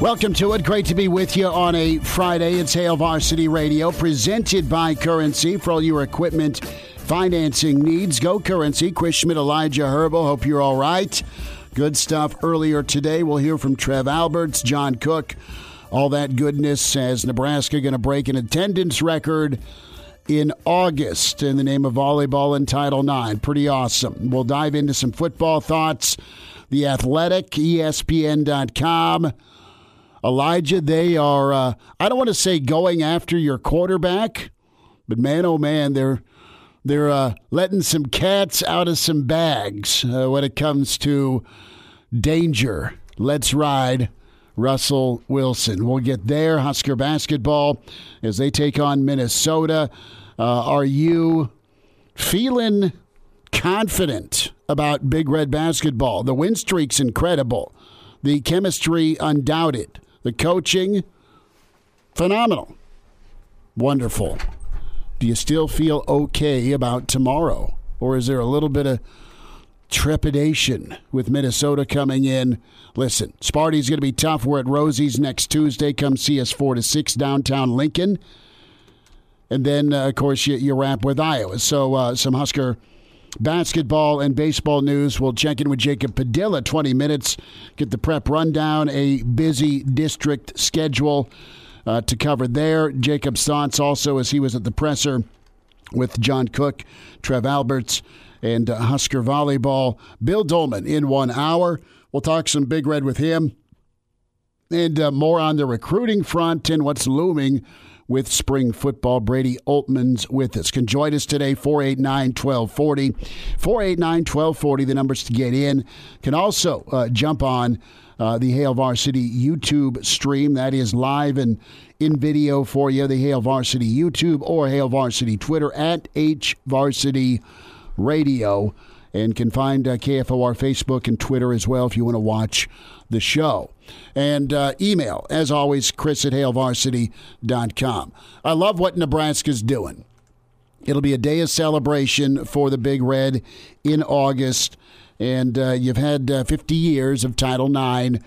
Welcome to it. Great to be with you on a Friday. It's Hail Varsity Radio, presented by Currency for all your equipment financing needs. Go Currency. Chris Schmidt, Elijah Herbal. Hope you're all right. Good stuff earlier today. We'll hear from Trev Alberts, John Cook, all that goodness as Nebraska going to break an attendance record in August in the name of volleyball in Title IX. Pretty awesome. We'll dive into some football thoughts. The Athletic, ESPN.com. Elijah, they are, uh, I don't want to say going after your quarterback, but man, oh man, they're they're uh, letting some cats out of some bags uh, when it comes to danger. Let's ride Russell Wilson. We'll get there. Husker basketball as they take on Minnesota. Uh, are you feeling confident about Big Red basketball? The win streak's incredible. The chemistry undoubted. The coaching, phenomenal. Wonderful. Do you still feel okay about tomorrow? Or is there a little bit of trepidation with Minnesota coming in? Listen, Sparty's going to be tough. We're at Rosie's next Tuesday. Come see us 4 to 6 downtown Lincoln. And then, uh, of course, you, you wrap with Iowa. So, uh, some Husker basketball and baseball news. We'll check in with Jacob Padilla 20 minutes, get the prep rundown, a busy district schedule uh, to cover there. Jacob thoughts also as he was at the presser with John Cook, Trev Alberts, and uh, Husker Volleyball. Bill Dolman in one hour. We'll talk some Big Red with him and uh, more on the recruiting front and what's looming with spring football. Brady Oltman's with us. Can join us today, 489 1240. 489 1240, the numbers to get in. Can also uh, jump on uh, the Hail Varsity YouTube stream. That is live and in video for you. The Hail Varsity YouTube or Hail Varsity Twitter at H Varsity Radio. And can find uh, KFOR Facebook and Twitter as well if you want to watch the show. And uh, email, as always, chris at hailvarsity.com. I love what Nebraska's doing. It'll be a day of celebration for the Big Red in August. And uh, you've had uh, 50 years of Title IX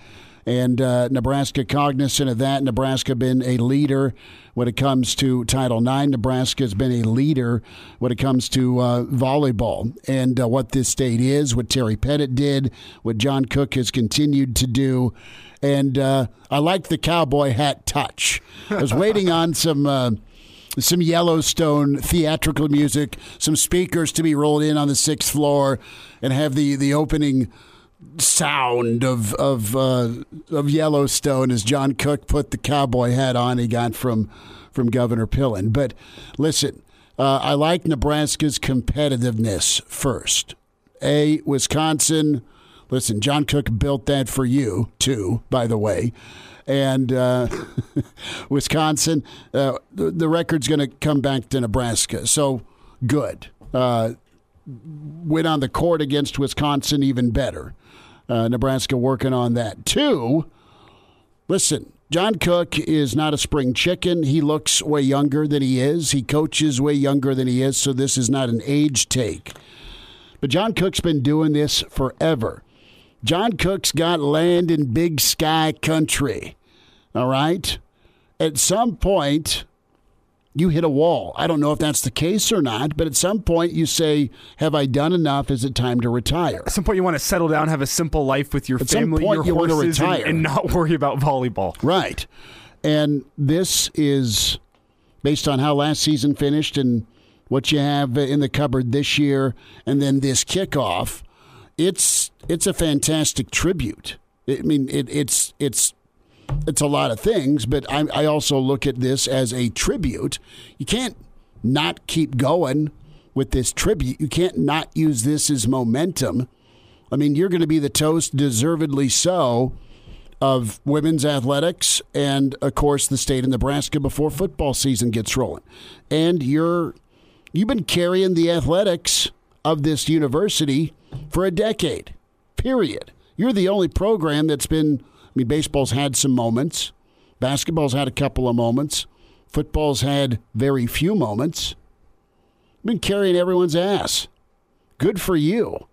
and uh, Nebraska cognizant of that. Nebraska been a leader when it comes to Title IX. Nebraska has been a leader when it comes to uh, volleyball and uh, what this state is, what Terry Pettit did, what John Cook has continued to do. And uh, I like the cowboy hat touch. I was waiting on some uh, some Yellowstone theatrical music, some speakers to be rolled in on the sixth floor, and have the the opening sound of of uh, of Yellowstone as John Cook put the cowboy hat on he got from from Governor Pillen. But listen, uh, I like Nebraska's competitiveness first. A Wisconsin. Listen, John Cook built that for you too, by the way. And uh, Wisconsin, uh, the, the, record's going to come back to Nebraska. So good. Uh, win on the court against Wisconsin, even better. Uh, Nebraska working on that. too. listen, John Cook is not a spring chicken. He looks way younger than he is. He coaches way younger than he is, so this is not an age take. But John Cook's been doing this forever. John Cook's got land in big sky country. All right? At some point, you hit a wall. I don't know if that's the case or not, but at some point you say, Have I done enough? Is it time to retire? At some point you want to settle down, have a simple life with your at family, your you horses, and, and, not worry about volleyball. Right. And this is based on how last season finished and what you have in the cupboard this year, and then this kickoff. It's it's a fantastic tribute. I mean, it, it's it's it's a lot of things, but I, I also look at this as a tribute. You can't not keep going with this tribute. You can't not use this as momentum. I mean, you're going to be the toast, deservedly so, of women's athletics and, of course, the state of Nebraska before football season gets rolling. And you're you've been carrying the athletics of this university for a decade. Period. You're the only program that's been. I mean, baseball's had some moments. Basketball's had a couple of moments. Football's had very few moments. Been carrying everyone's ass. Good for you.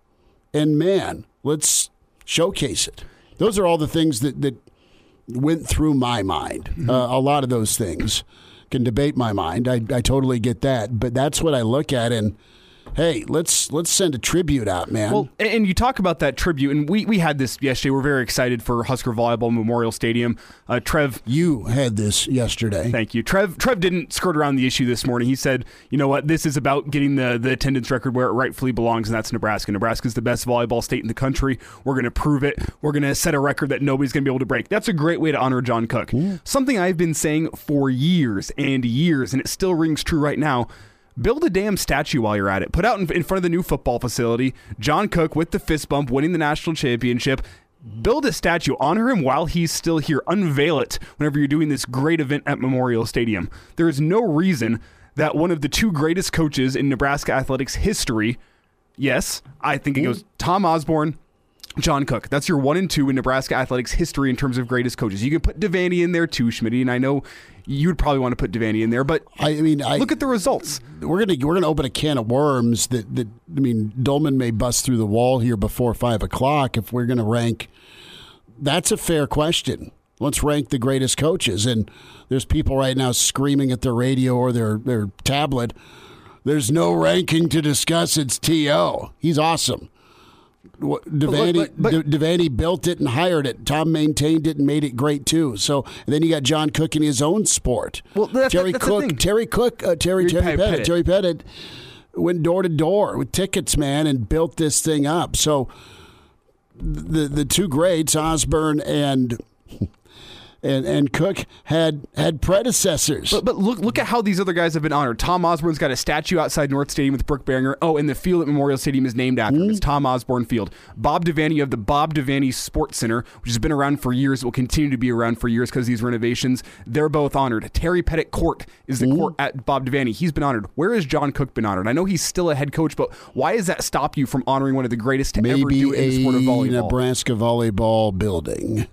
And man, let's showcase it. Those are all the things that, that went through my mind. Mm-hmm. Uh, a lot of those things can debate my mind. I, I totally get that. But that's what I look at. And hey, let's let's send a tribute out, man. Well, and you talk about that tribute, and we, we had this yesterday. We're very excited for Husker Volleyball Memorial Stadium. Uh, Trev, you had this yesterday. Thank you, Trev. Trev didn't skirt around the issue this morning. He said, "You know what? This is about getting the the attendance record where it rightfully belongs, and that's Nebraska. Nebraska is the best volleyball state in the country. We're going to prove it. We're going to set a record that nobody's going to be able to break. That's a great way to honor John Cook. Something I've been saying for years and years, and it still rings true right now." Build a damn statue while you're at it. Put out in, in front of the new football facility, John Cook with the fist bump, winning the national championship. Build a statue, honor him while he's still here, unveil it whenever you're doing this great event at Memorial Stadium. There is no reason that one of the two greatest coaches in Nebraska athletics history, yes, I think it goes Tom Osborne, John Cook. That's your one and two in Nebraska athletics history in terms of greatest coaches. You can put Devaney in there too, Schmidt, and I know you would probably want to put Devaney in there, but I mean, I, look at the results. We're gonna we're gonna open a can of worms that that I mean, Dolman may bust through the wall here before five o'clock if we're gonna rank. That's a fair question. Let's rank the greatest coaches, and there's people right now screaming at their radio or their their tablet. There's no ranking to discuss. It's To. He's awesome. Devaney, but, but, Devaney built it and hired it. Tom maintained it and made it great too. So then you got John Cook in his own sport. Well, that's, Terry that's Cook, Terry Cook, uh, Terry Terry, Terry Pettit, Pettit, Terry Pettit went door to door with tickets, man, and built this thing up. So the the two greats, Osborne and and, and Cook had had predecessors. But, but look look at how these other guys have been honored. Tom Osborne's got a statue outside North Stadium with Brook Berringer. Oh, and the field at Memorial Stadium is named after mm. him. It's Tom Osborne Field. Bob Devaney of the Bob Devaney Sports Center, which has been around for years, will continue to be around for years because these renovations. They're both honored. Terry Pettit Court is the mm. court at Bob Devaney. He's been honored. Where has John Cook been honored? I know he's still a head coach, but why does that stop you from honoring one of the greatest to Maybe ever do in the sport of volleyball? Nebraska volleyball building.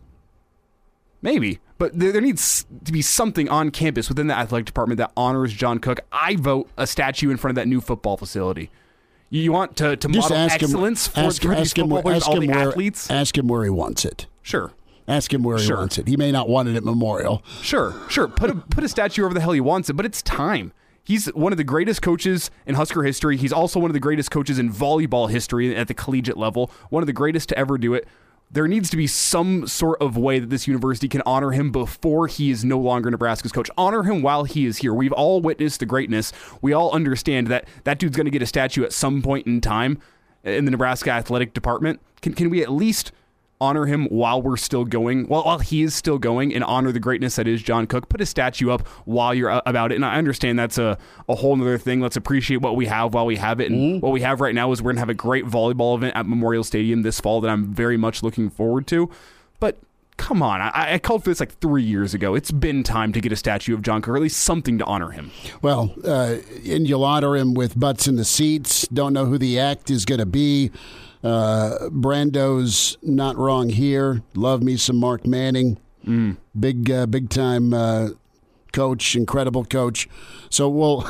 Maybe. But there, there, needs to be something on campus within the athletic department that honors John Cook. I vote a statue in front of that new football facility. You want to, to model excellence him, for, ask, ask football players, all the where, athletes? Ask him where he wants it. Sure. Ask him where sure. he wants it. He may not want it at Memorial. Sure, sure. Put a put a statue over the hell he wants it, but it's time. He's one of the greatest coaches in Husker history. He's also one of the greatest coaches in volleyball history at the collegiate level. One of the greatest to ever do it there needs to be some sort of way that this university can honor him before he is no longer Nebraska's coach. Honor him while he is here. We've all witnessed the greatness. We all understand that that dude's going to get a statue at some point in time in the Nebraska athletic department. Can, can we at least honor him while we're still going, while, while he is still going, and honor the greatness that is John Cook. Put a statue up while you're about it. And I understand that's a, a whole other thing. Let's appreciate what we have while we have it. And mm-hmm. what we have right now is we're going to have a great volleyball event at Memorial Stadium this fall that I'm very much looking forward to. But come on. I, I, called for this like three years ago. It's been time to get a statue of John Cook, or at least something to honor him. Well, uh, and you'll honor him with butts in the seats. Don't know who the act is going to be. Uh, Brando's not wrong here. Love me some Mark Manning. Mm. Big, uh, big time uh, coach, incredible coach. So we'll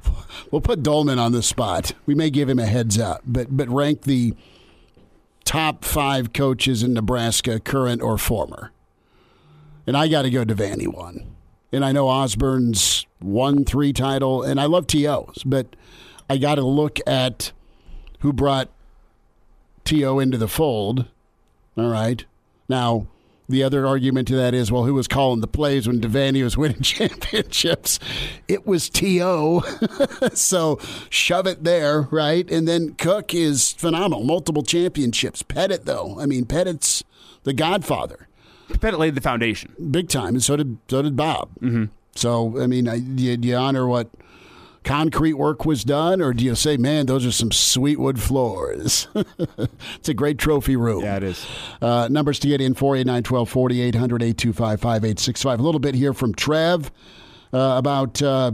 we'll put Dolman on the spot. We may give him a heads up, but but rank the top five coaches in Nebraska, current or former. And I got to go to Vanny one. And I know Osborne's won three title, and I love TOs, but I got to look at who brought T.O. into the fold. All right. Now, The other argument to that is, well, who was calling the plays when Devaney was winning championships? It was T.O. so shove it there, right? And then Cook is phenomenal, multiple championships. Pettit, though, I mean, Pettit's the godfather. Pettit laid the foundation. Big time, and so did so did Bob. Mm-hmm. So, I mean, you, you honor what concrete work was done, or do you say, man, those are some sweet wood floors? it's a great trophy room. Yeah, it is. Uh, numbers to get in 489 1240 800 825 5865. A little bit here from Trev uh, about. Uh,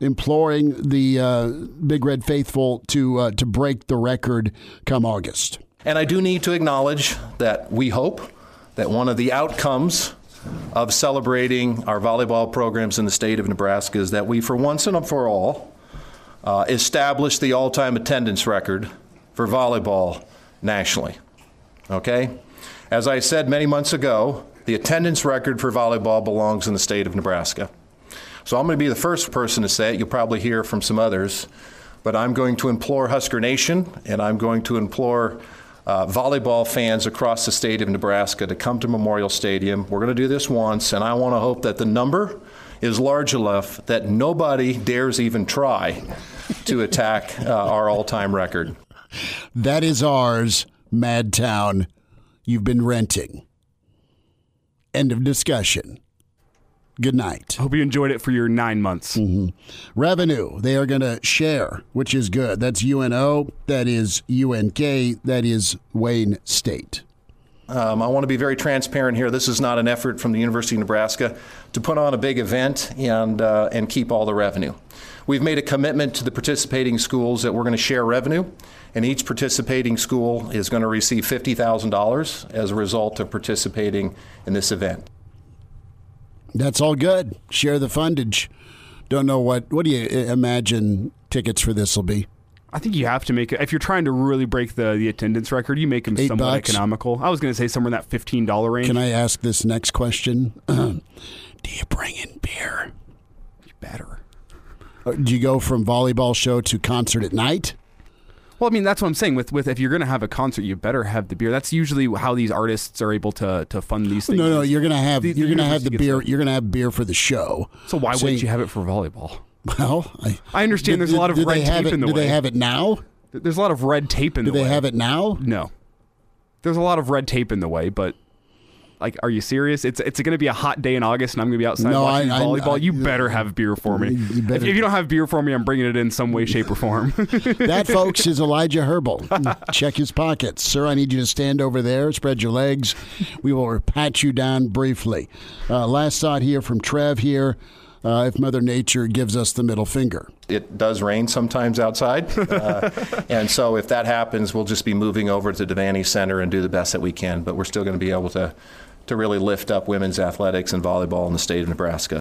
imploring the uh, Big Red faithful to uh, to break the record come August. And I do need to acknowledge that we hope that one of the outcomes of celebrating our volleyball programs in the state of Nebraska is that we, for once and for all, uh, establish the all time attendance record for volleyball nationally. Okay? As I said many months ago, the attendance record for volleyball belongs in the state of Nebraska. So I'm going to be the first person to say it. You'll probably hear from some others. But I'm going to implore Husker Nation and I'm going to implore uh, volleyball fans across the state of Nebraska to come to Memorial Stadium. We're going to do this once, and I want to hope that the number is large enough that nobody dares even try to attack uh, our all time record. That is ours, Madtown. You've been renting. End of discussion. Good night. Hope you enjoyed it for your nine months. Mm-hmm. Revenue, they are going to share, which is good. That's UNO, that is UNK, that is Wayne State. Um, I want to be very transparent here. This is not an effort from the University of Nebraska to put on a big event and, uh, and keep all the revenue. We've made a commitment to the participating schools that we're going to share revenue, and each participating school is going to receive $50,000 as a result of participating in this event. That's all good. Share the fundage. Don't know what. What do you imagine tickets for this will be? I think you have to make it if you're trying to really break the the attendance record. You make them Eight somewhat bucks? economical. I was going to say somewhere in that fifteen dollar range. Can I ask this next question? do you bring in beer? better? Or Do you go from volleyball show to concert at night? Well, I mean that's what I'm saying. With with if you're going to have a concert, you better have the beer. That's usually how these artists are able to to fund these things. No, no, you're gonna have The- the you're gonna have the beer. gets You're gonna have beer for the show. So why Saying- wouldn't you have it for volleyball? Well, I, I understand there's a lot of red tape it, in the Do way. Do they have it now? There's a lot of red tape in Do the they have it now? No. There's a lot of red tape in the way, but like, are you serious? It's it's going to be a hot day in August, and I'm going to be outside No, watching I- I- volleyball. I- you better have beer for me. You If, if you don't have beer for me, I'm bringing it in some way, shape, or form. That, folks, is Elijah Herbal. Check his pockets. Sir, I need you to stand over there, spread your legs. We will pat you down briefly. Uh, last thought here from Trev here. Uh, if Mother Nature gives us the middle finger. It does rain sometimes outside. Uh, and so if that happens, we'll just be moving over to Devaney Center and do the best that we can. But we're still going to be able to, to really lift up women's athletics and volleyball in the state of Nebraska.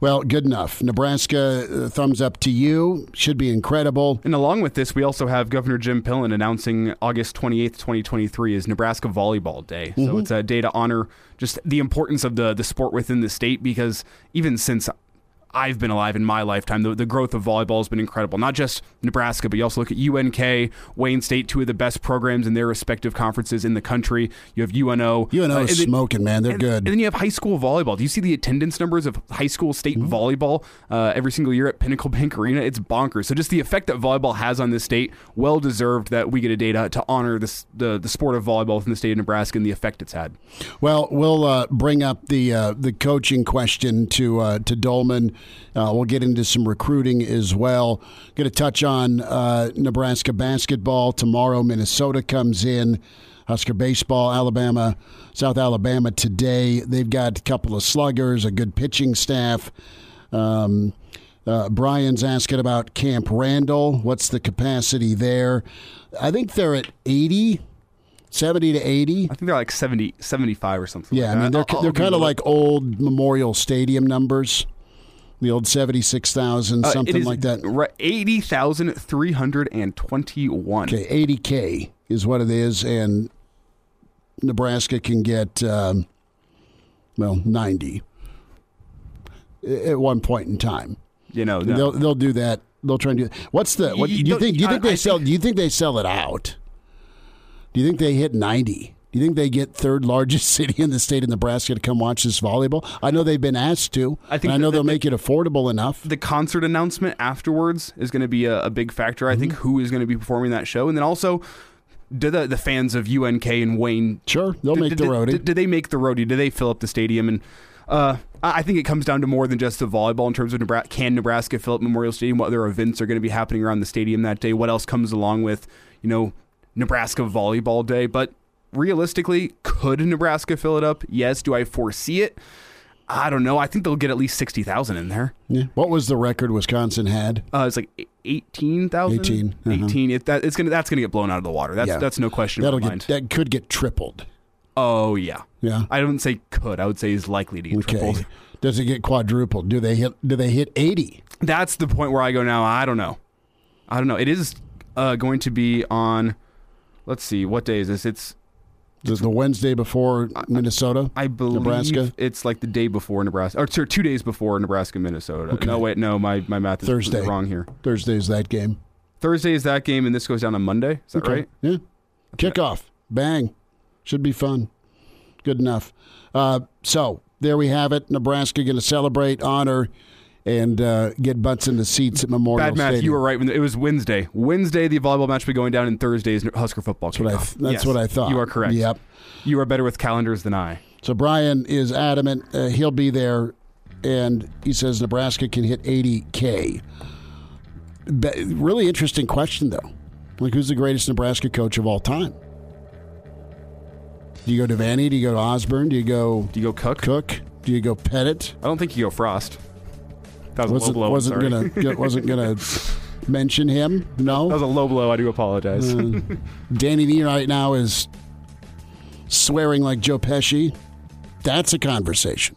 Well, good enough. Nebraska, uh, thumbs up to you. Should be incredible. and along with this, we also have Governor Jim Pillen announcing August 28th, 2023 is Nebraska Volleyball Day. Mm-hmm. So it's a day to honor just the importance of the the sport within the state because even since I've been alive in my lifetime. The, the growth of volleyball has been incredible. Not just Nebraska, but you also look at UNK, Wayne State, two of the best programs in their respective conferences in the country. You have UNO. UNO uh, is then- smoking, man. They're and, good. And then you have high school volleyball. Do you see the attendance numbers of high school state Mm-hmm. volleyball uh, every single year at Pinnacle Bank Arena? It's bonkers. So just the effect that volleyball has on this state, well deserved that we get a data to honor this, the the sport of volleyball within the state of Nebraska and the effect it's had. Well, we'll uh, bring up the uh, the coaching question to uh, to Dolman. Uh, we'll get into some recruiting as well. Going to touch on uh, Nebraska basketball tomorrow. Minnesota comes in. Husker baseball, Alabama, South Alabama today. They've got a couple of sluggers, a good pitching staff. Um, uh, Brian's asking about Camp Randall. What's the capacity there? I think they're at 80, 70 to 80. I think they're like 70, 75 or something. Yeah, like I mean that. they're I'll- they're I'll kind of like old Memorial Stadium numbers, the old seventy six thousand Uh, something like that. re- 80,321. Okay, eighty k is what it is, and Nebraska can get um, well ninety at one point in time. You know, no. They'll they'll do that. They'll try and do. What's the what? Do You you think? Do you I- think they I sell? think- Do you think they sell it out? Do you think they hit ninety? Do you think they get third largest city in the state of Nebraska to come watch this volleyball? I know they've been asked to. I think and I know that- they'll that- make it affordable enough. the concert announcement afterwards is going to be a, a big factor. I think Mm-hmm. who is going to be performing that show, and then also do the the fans of UNK and Wayne Sure, they'll do- make do- the roadie. Do, do they make the roadie? Do they fill up the stadium? And uh, I I think it comes down to more than just the volleyball in terms of Nebraska. Can Nebraska fill up Memorial Stadium? What other events are going to be happening around the stadium that day? What else comes along with you know Nebraska Volleyball Day? But realistically, could Nebraska fill it up? Yes. Do I foresee it? I don't know. I think they'll get at least sixty thousand in there. Yeah. What was the record Wisconsin had? Uh, it's like eighteen thousand. 18, uh-huh. 18. It, that, it's gonna that's gonna get blown out of the water. That's Yeah. that's no question That'll in my get mind. that could get tripled. oh yeah, Yeah. I don't say could. I would say is likely to get Okay. tripled. Does it get quadrupled? Do they hit? Do they hit eighty? That's the point where I go now. I don't know. I don't know. It is uh, going to be on. Let's see. What day is this? It's The, the Wednesday before Minnesota, I believe Nebraska, it's like the day before Nebraska, or sorry, two days before Nebraska, Minnesota. Okay. No, wait, no, my my math is Thursday. wrong here. Thursday is that game. Thursday is that game, and this goes down on Monday. Is that Okay. right? Yeah. Kickoff. Bang. Should be fun. Good enough. Uh, so there we have it. Nebraska going to celebrate, honor, and uh, get butts in the seats at Memorial Bad math. Stadium. You were right. When it was Wednesday. Wednesday, the volleyball match will be going down, and Thursday is Husker football. That's what I, th- that's Yes, what I thought. You are correct. Yep. You are better with calendars than I. So Brian is adamant uh, he'll be there, and he says Nebraska can hit 80K. Be- really interesting question, though. Like, who's the greatest Nebraska coach of all time? Do you go to Devaney? Do you go to Osborne? Do you go Do you go Cook? Cook? Do you go Pettit? I don't think you go Frost. That was Wasn't a low blow. wasn't gonna wasn't gonna mention him. No, That was a low blow. I do apologize. Uh, Danny V right now is swearing like Joe Pesci. That's a conversation.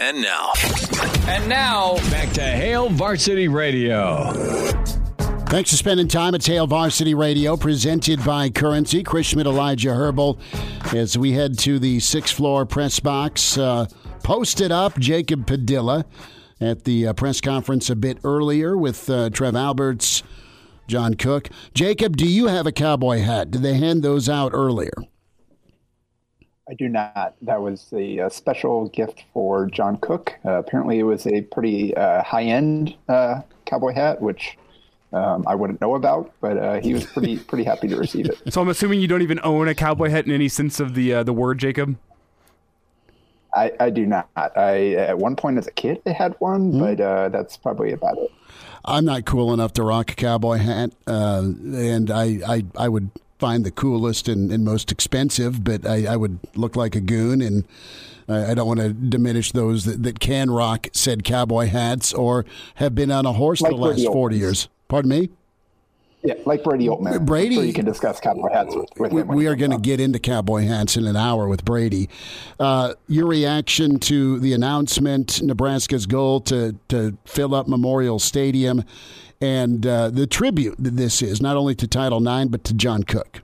And now, And now, back to Hail Varsity Radio. Thanks for spending time at Hail Varsity Radio, presented by Currency. Chris Schmidt, Elijah Herbal, as we head to the sixth floor press box. Uh, posted up Jacob Padilla at the uh, press conference a bit earlier with uh, Trev Alberts, John Cook. Jacob, do you have a cowboy hat? Did they hand those out earlier? I do not. That was a, uh special gift for John Cook. Uh, apparently, it was a pretty uh, high-end uh, cowboy hat, which um, I wouldn't know about, but uh, he was pretty pretty happy to receive it. so I'm assuming you don't even own a cowboy hat in any sense of the uh, the word, Jacob. I, I do not. I at one point as a kid I had one, but uh, that's probably about it. I'm not cool enough to rock a cowboy hat, uh, and I, I, I would find the coolest and, and most expensive, but I, I would look like a goon, and I, I don't want to diminish those that, that can rock said cowboy hats or have been on a horse Like the last 40 years. Pardon me? Yeah, like Brady Oltman. Brady- sure you can discuss cowboy hats with, with We, him. we are going to get into cowboy hats in an hour with Brady. Uh, your reaction to the announcement, Nebraska's goal to, to fill up Memorial Stadium, and uh, the tribute that this is, not only to Title IX, but to John Cook.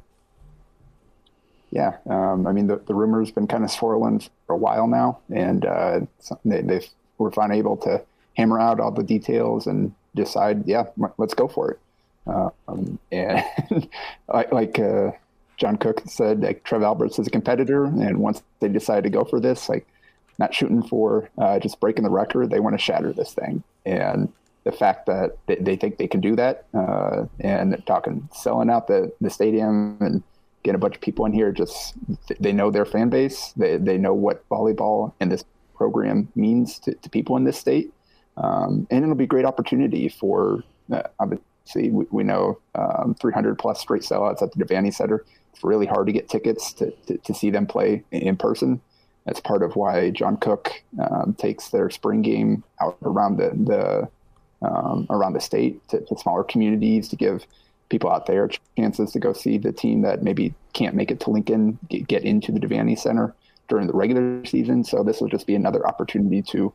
Yeah, um, I mean the, the rumor's been kind of swirling for a while now, and uh, they they were finally able to hammer out all the details and decide, yeah, let's go for it. Um, and like, like uh, John Cook said, like Trev Alberts is a competitor, and once they decide to go for this, like not shooting for uh, just breaking the record, they want to shatter this thing. And the fact that they, they think they can do that, uh, and talking selling out the, the stadium and getting a bunch of people in here, just they know their fan base, they they know what volleyball and this program means to, to people in this state, um, and it'll be a great opportunity for uh, obviously we, we know um, 300 plus straight sellouts at the Devaney Center. It's really hard to get tickets to, to, to see them play in person. That's part of why John Cook um, takes their spring game out around the, the um, around the state to, to smaller communities to give people out there chances to go see the team that maybe can't make it to Lincoln get, get into the Devaney Center during the regular season. So this will just be another opportunity to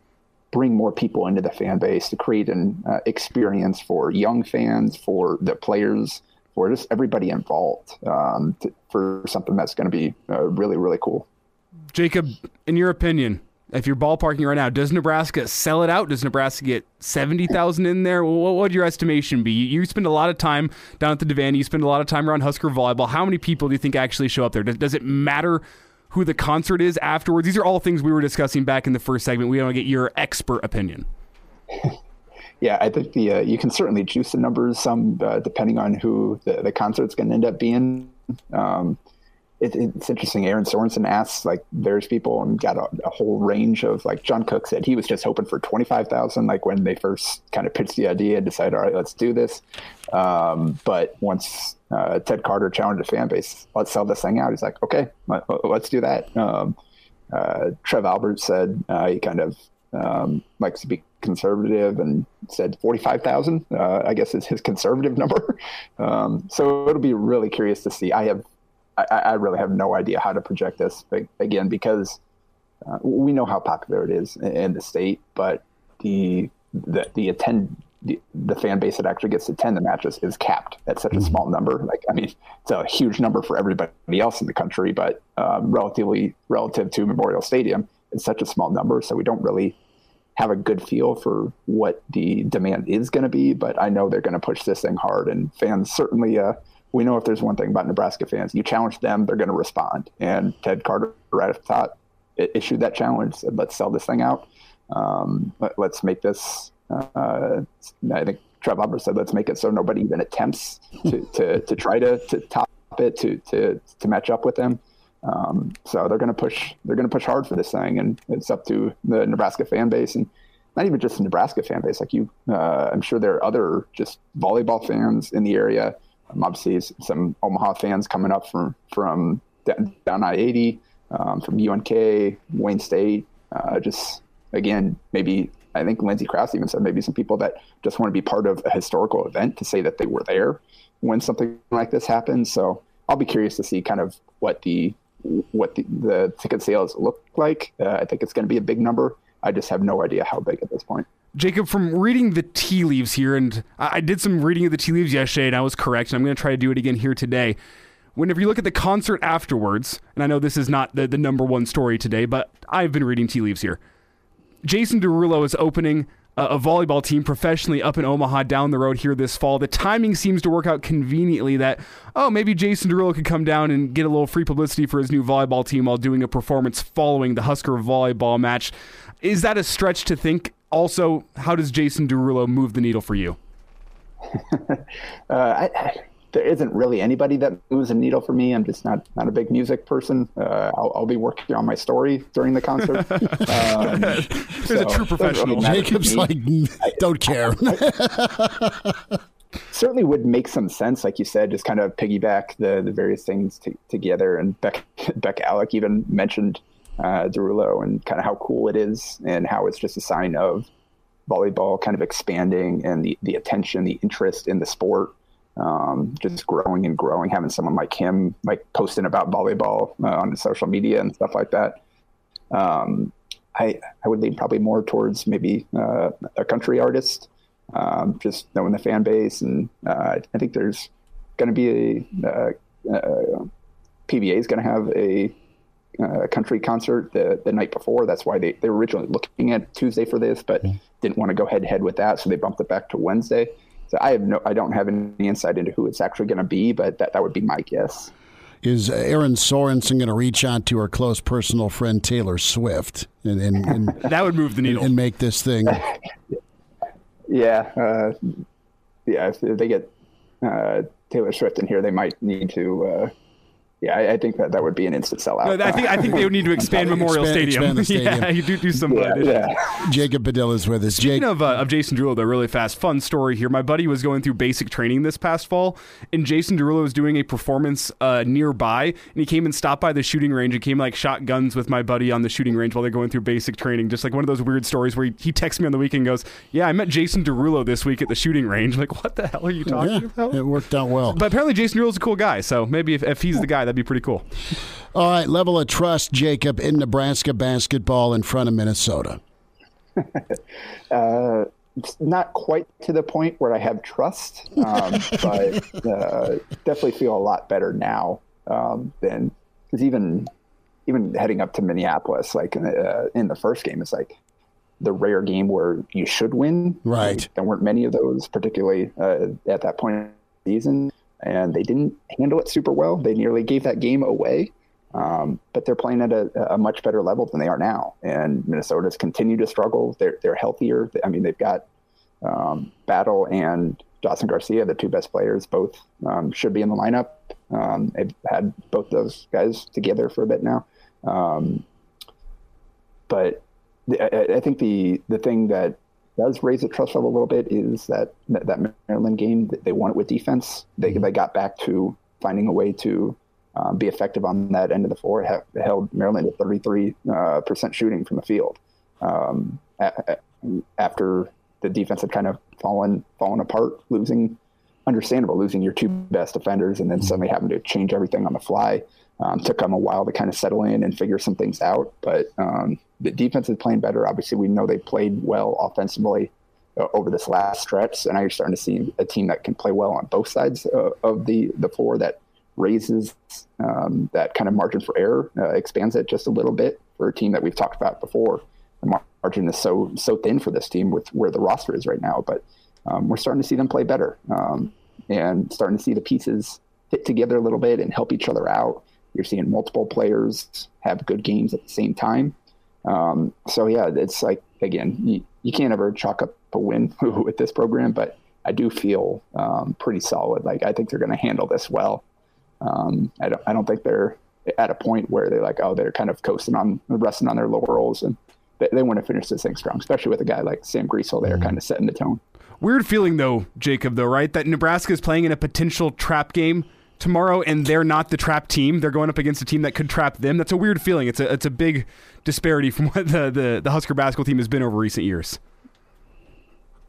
bring more people into the fan base to create an uh, experience for young fans, for the players, for just everybody involved um, to, for something that's going to be uh, really, really cool. Jacob, in your opinion, if you're ballparking right now, does Nebraska sell it out? Does Nebraska get 70,000 in there? What would your estimation be? You spend a lot of time down at the Devaney. You spend a lot of time around Husker volleyball. How many people do you think actually show up there? Does, does it matter who the concert is afterwards? These are all things we were discussing back in the first segment. We want to get your expert opinion. yeah, I think the uh, you can certainly juice the numbers some uh, depending on who the, the concert's going to end up being. Um, it, it's interesting. Erin Sorensen asks, like, there's people and got a, a, whole range of, like, John Cook said he was just hoping for 25,000, like, when they first kind of pitched the idea and decided, all right, let's do this. Um, but once uh, Ted Carter challenged the fan base, let's sell this thing out, he's like, okay, let, us do that. Um, uh, Trev Albert said uh, he kind of um, likes to be conservative and said 45,000, uh, I guess is his conservative number. Um, so it'll be really curious to see. I have I, I, really have no idea how to project this again because uh, we know how popular it is in the state, but the the the attend the, the, fan base that actually gets to attend the matches is capped at such a mm-hmm. small number. Like I mean, it's a huge number for everybody else in the country, but um, relatively relative to Memorial Stadium, it's such a small number, so we don't really have a good feel for what the demand is going to be. But I know they're going to push this thing hard, and fans certainly. Uh, we know if there's one thing about Nebraska fans, you challenge them, they're going to respond. And Ted Carter, right at the top, issued that challenge. Said, "Let's sell this thing out. Um, let, us make this." Uh, I think Trev Albert said, "Let's make it so nobody even attempts to to, to try to, to top it to to to match up with them." Um, so they're going to push. They're going to push hard for this thing, and it's up to the Nebraska fan base and not even just the Nebraska fan base. Like you, uh, I'm sure there are other just volleyball fans in the area um, obviously, some Omaha fans coming up from from down I eighty, um, from UNK, Wayne State. Uh, just again, maybe I think Lindsay Krause even said maybe some people that just want to be part of a historical event to say that they were there when something like this happened. So I'll be curious to see kind of what the what the, the ticket sales look like. Uh, I think it's going to be a big number. I just have no idea how big at this point. Jacob, from reading the tea leaves here, and I did some reading of the tea leaves yesterday, and I was correct, and I'm going to try to do it again here today. Whenever you look at the concert afterwards, and I know this is not the, the number one story today, but I've been reading tea leaves here. Jason Derulo is opening a, a volleyball team professionally up in Omaha down the road here this fall. The timing seems to work out conveniently that, oh, maybe Jason Derulo could come down and get a little free publicity for his new volleyball team while doing a performance following the Husker volleyball match. Is that a stretch to think also, how does Jason Derulo move the needle for you? uh, I, there isn't really anybody that moves a needle for me. I'm just not not a big music person. Uh, I'll, I'll, be working on my story during the concert. um, There's so a true professional. Really Jacob's like, don't care. certainly would make some sense, like you said, just kind of piggyback the the various things t- together. And Beck Beck Allick even mentioned uh, Derulo and kind of how cool it is and how it's just a sign of volleyball kind of expanding and the, the attention, the interest in the sport um, just growing and growing. Having someone like him like posting about volleyball uh, on social media and stuff like that. Um, I I would lean probably more towards maybe uh, a country artist, um, just knowing the fan base, and uh, I think there's going to be a uh, uh, PBA is going to have a uh, country concert the, the night before. That's why they, they were originally looking at Tuesday for this, but mm-hmm. didn't want to go head to head with that, so they bumped it back to Wednesday. So I have no, I don't have any insight into who it's actually going to be, but that, that would be my guess. Is Erin Sorensen going to reach out to her close personal friend Taylor Swift and, and, and that would move the needle and, make this thing? yeah, uh, yeah. If they get uh, Taylor Swift in here, they might need to uh, yeah, I, I, think that that would be an instant sellout. No, I think I think they would need to expand Memorial expand, Stadium. Expand stadium. yeah, you do do some. Yeah, uh, yeah. Jacob Padilla is with us. Speaking Jake, of, uh, of Jason Derulo, though, really fast, fun story here. My buddy was going through basic training this past fall, and Jason Derulo was doing a performance uh, nearby, and he came and stopped by the shooting range and came like shot guns with my buddy on the shooting range while they're going through basic training. Just like one of those weird stories where he, he texts me on the weekend and goes, "Yeah, I met Jason Derulo this week at the shooting range." I'm like, what the hell are you talking yeah, about? it worked out well. But apparently, Jason Derulo's a cool guy, so maybe if, if he's the guy, that'd be pretty cool. All right, level of trust, Jacob, in Nebraska basketball in front of Minnesota. uh, it's not quite to the point where I have trust, um, but uh, definitely feel a lot better now um, than because even even heading up to Minneapolis, like uh, in the first game, it's like the rare game where you should win. Right. Like, there weren't many of those, particularly uh, at that point in the season, and they didn't handle it super well. They nearly gave that game away. Um, but they're playing at a, a, much better level than they are now. And Minnesota's continue to struggle. They're they're healthier. I mean, they've got um, Battle and Dawson Garcia, the two best players, both um, should be in the lineup. Um, they've had both those guys together for a bit now. Um, but I, I, think the the thing that does raise the trust level a little bit is that that Maryland game they won it with defense. They they got back to finding a way to um, be effective on that end of the floor. Have, held Maryland at 33 uh, percent shooting from the field um, a, a, after the defense had kind of fallen fallen apart, losing understandable, losing your two best defenders, and then suddenly having to change everything on the fly. Um, took them a while to kind of settle in and figure some things out, but um, the defense is playing better. Obviously, we know they played well offensively uh, over this last stretch, and now you're starting to see a team that can play well on both sides uh, of the the floor that raises um, that kind of margin for error, uh, expands it just a little bit for a team that we've talked about before. The margin is so so thin for this team with where the roster is right now, but um, we're starting to see them play better um, and starting to see the pieces fit together a little bit and help each other out. You're seeing multiple players have good games at the same time. Um, so yeah, it's like again, you, you can't ever chalk up a win with this program, but I do feel um, pretty solid. Like I think they're going to handle this well. Um, I don't I don't think they're at a point where they're like, oh, they're kind of coasting on resting on their laurels and they, they want to finish this thing strong, especially with a guy like Sam Griesel there, mm-hmm. kind of setting the tone. Weird feeling though, Jacob, though, right? That Nebraska is playing in a potential trap game tomorrow, and they're not the trap team. They're going up against a team that could trap them. That's a weird feeling. It's a it's a big disparity from what the the, the Husker basketball team has been over recent years.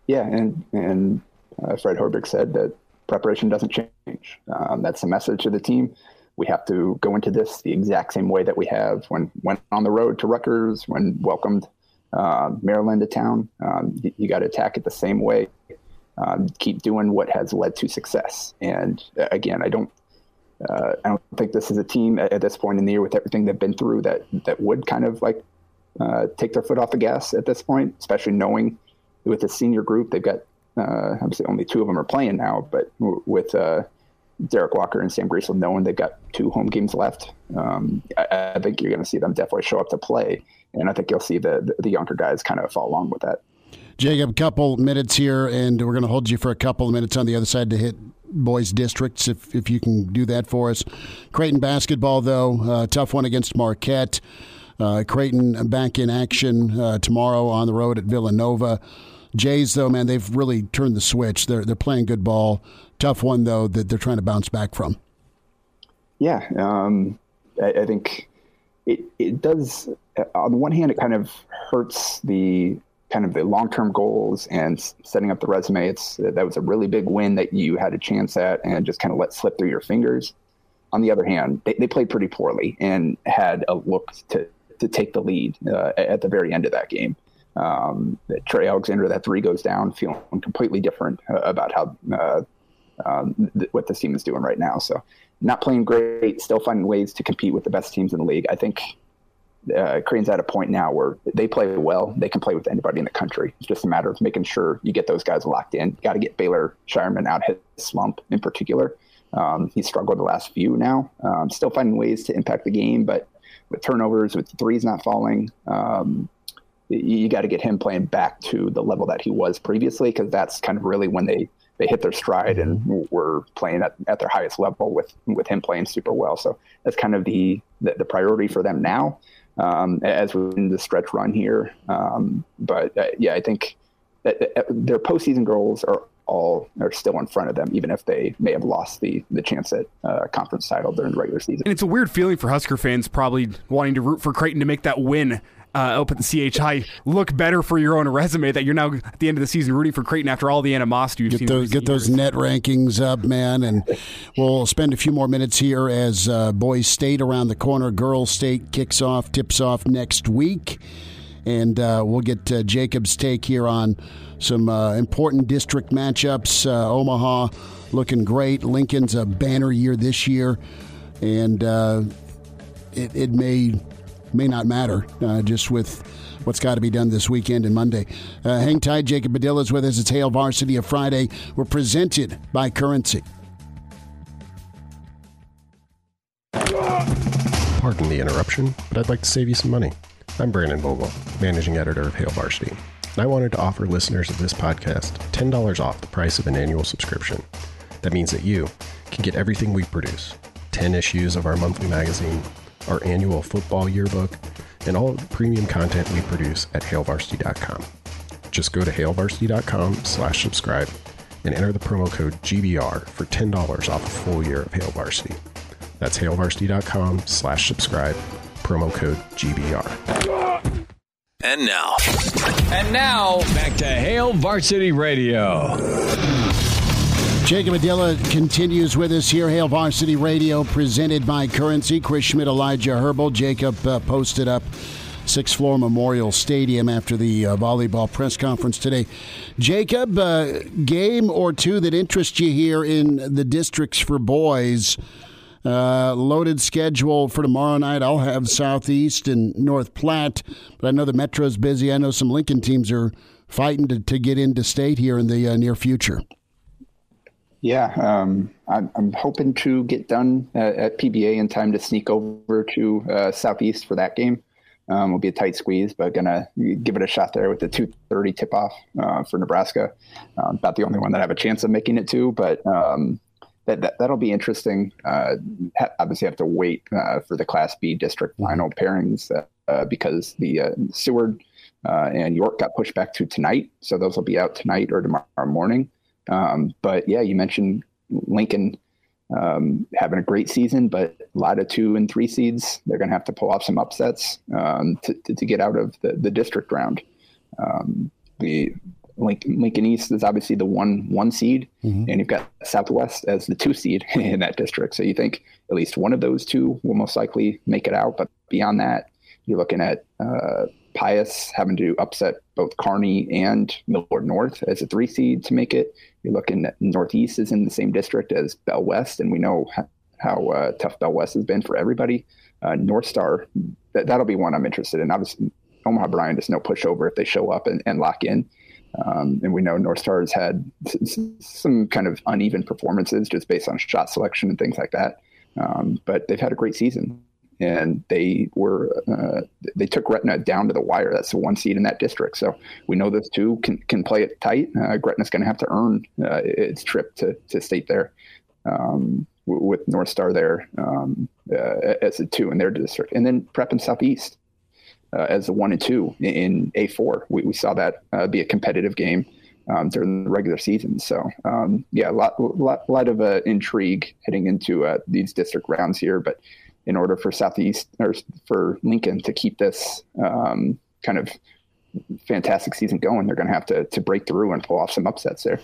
Yeah, and and uh, Fred Hoiberg said that preparation doesn't change. Um, that's the message to the team. We have to go into this the exact same way that we have when went on the road to Rutgers, when welcomed uh, Maryland to town. Um, you, you got to attack it the same way. Um, keep doing what has led to success. And uh, again, I don't, uh, I don't think this is a team at, at, this point in the year with everything they've been through that that would kind of like uh, take their foot off the gas at this point, especially knowing with the senior group they've got uh, obviously only two of them are playing now, but w- with uh, Derek Walker and Sam Griesel knowing they've got two home games left, um, I, I, think you're going to see them definitely show up to play, and I think you'll see the the younger guys kind of follow along with that. Jacob, a couple minutes here, and we're going to hold you for a couple of minutes on the other side to hit boys districts if if you can do that for us. Creighton basketball though, uh, tough one against Marquette. Uh, Creighton back in action uh, tomorrow on the road at Villanova. Jays, though, man, they've really turned the switch. They're they're playing good ball. Tough one though that they're trying to bounce back from. Yeah, um, I, I, think it it does. On the one hand, it kind of hurts the kind of the long term goals and setting up the resume. It's that was a really big win that you had a chance at and just kind of let slip through your fingers. On the other hand, they, they played pretty poorly and had a look to to take the lead uh, at the very end of that game. Um, Trey Alexander, that three goes down, feeling completely different uh, about how uh, um, th- what this team is doing right now. So, not playing great, still finding ways to compete with the best teams in the league. I think uh, Creighton's at a point now where they play well. They can play with anybody in the country. It's just a matter of making sure you get those guys locked in. Got to get Baylor Scheierman out of his slump in particular. Um, he's struggled the last few now. Um, still finding ways to impact the game, but with turnovers, with threes not falling, um, you got to get him playing back to the level that he was previously because that's kind of really when they they hit their stride and were playing at, at their highest level with with him playing super well. So that's kind of the the, the priority for them now um, as we're in the stretch run here. Um, but uh, yeah, I think that their postseason goals are all are still in front of them, even if they may have lost the the chance at uh, conference title during the regular season. And it's a weird feeling for Husker fans, probably wanting to root for Creighton to make that win uh, up at the CHI look better for your own resume that you're now at the end of the season rooting for Creighton after all the animosity you've get seen. Those, get those net rankings up, man. And we'll spend a few more minutes here as uh, boys state around the corner. Girls state kicks off, tips off next week. And uh, we'll get uh, Jacob's take here on some uh, important district matchups. Uh, Omaha looking great. Lincoln's a banner year this year. And it, it may may not matter uh, just with what's got to be done this weekend and Monday. Uh, hang tight. Jacob Padilla is with us. It's Hail Varsity of Friday. We're presented by Currency. Pardon the interruption, but I'd like to save you some money. I'm Brandon Vogel, managing editor of Hail Varsity, and I wanted to offer listeners of this podcast $10 off the price of an annual subscription. That means that you can get everything we produce 10 issues of our monthly magazine our annual football yearbook, and all the premium content we produce at hailvarsity.com. Just go to hailvarsity.com slash subscribe and enter the promo code GBR for $10 off a full year of Hail Varsity. That's hailvarsity.com slash subscribe, promo code GBR. And now. And now, back to Hail Varsity Radio. Jacob Padilla continues with us here. Hail Varsity Radio, presented by Currency. Chris Schmidt, Elijah Herbal. Jacob uh, posted up Sixth Floor Memorial Stadium after the uh, volleyball press conference today. Jacob, uh, game or two that interest you here in the districts for boys. Uh, loaded schedule for tomorrow night. I'll have Southeast and North Platte, but I know the Metro's busy. I know some Lincoln teams are fighting to, to get into state here in the uh, near future. Yeah, um, I'm, I'm, hoping to get done at, at, PBA in time to sneak over to uh, Southeast for that game. Um, will be a tight squeeze, but gonna give it a shot there with the 2:30 tip off uh, for Nebraska. Uh, about the only one that I have a chance of making it to, but um, that, that will be interesting. Uh, ha- obviously, have to wait uh, for the Class B district final pairings uh, because the Seward and York got pushed back to tonight, so those will be out tonight or tomorrow morning. Um, but yeah, you mentioned Lincoln um, having a great season, but a lot of two and three seeds. They're going to have to pull off some upsets um, to, to, to, get out of the, the district round. Um, the Lincoln, Lincoln, East is obviously the one one seed, mm-hmm. and you've got Southwest as the two seed in that district. So you think at least one of those two will most likely make it out. But beyond that, you're looking at uh, Pius having to upset both Kearney and Millard North as a three seed to make it. You're looking at Northeast is in the same district as Bell West, and we know how uh, tough Bell West has been for everybody. Uh, North Star, that, that'll be one I'm interested in. Obviously, Omaha Bryan is no pushover if they show up and, and lock in. Um, and we know North Star has had some kind of uneven performances just based on shot selection and things like that. Um, but they've had a great season and they were uh, they took Gretna down to the wire. That's the one seed in that district. So we know those two can can play it tight. Uh, Gretna's going to have to earn uh, its trip to to state there um, with North Star there um, uh, as a two in their district, and then Prep and Southeast uh, as a one and two in A four. We, we saw that uh, be a competitive game. Um, during the regular season. So um, yeah, a lot, lot, lot of uh, intrigue heading into uh, these district rounds here. But in order for Southeast or for Lincoln to keep this um, kind of fantastic season going, they're going to have to to break through and pull off some upsets there.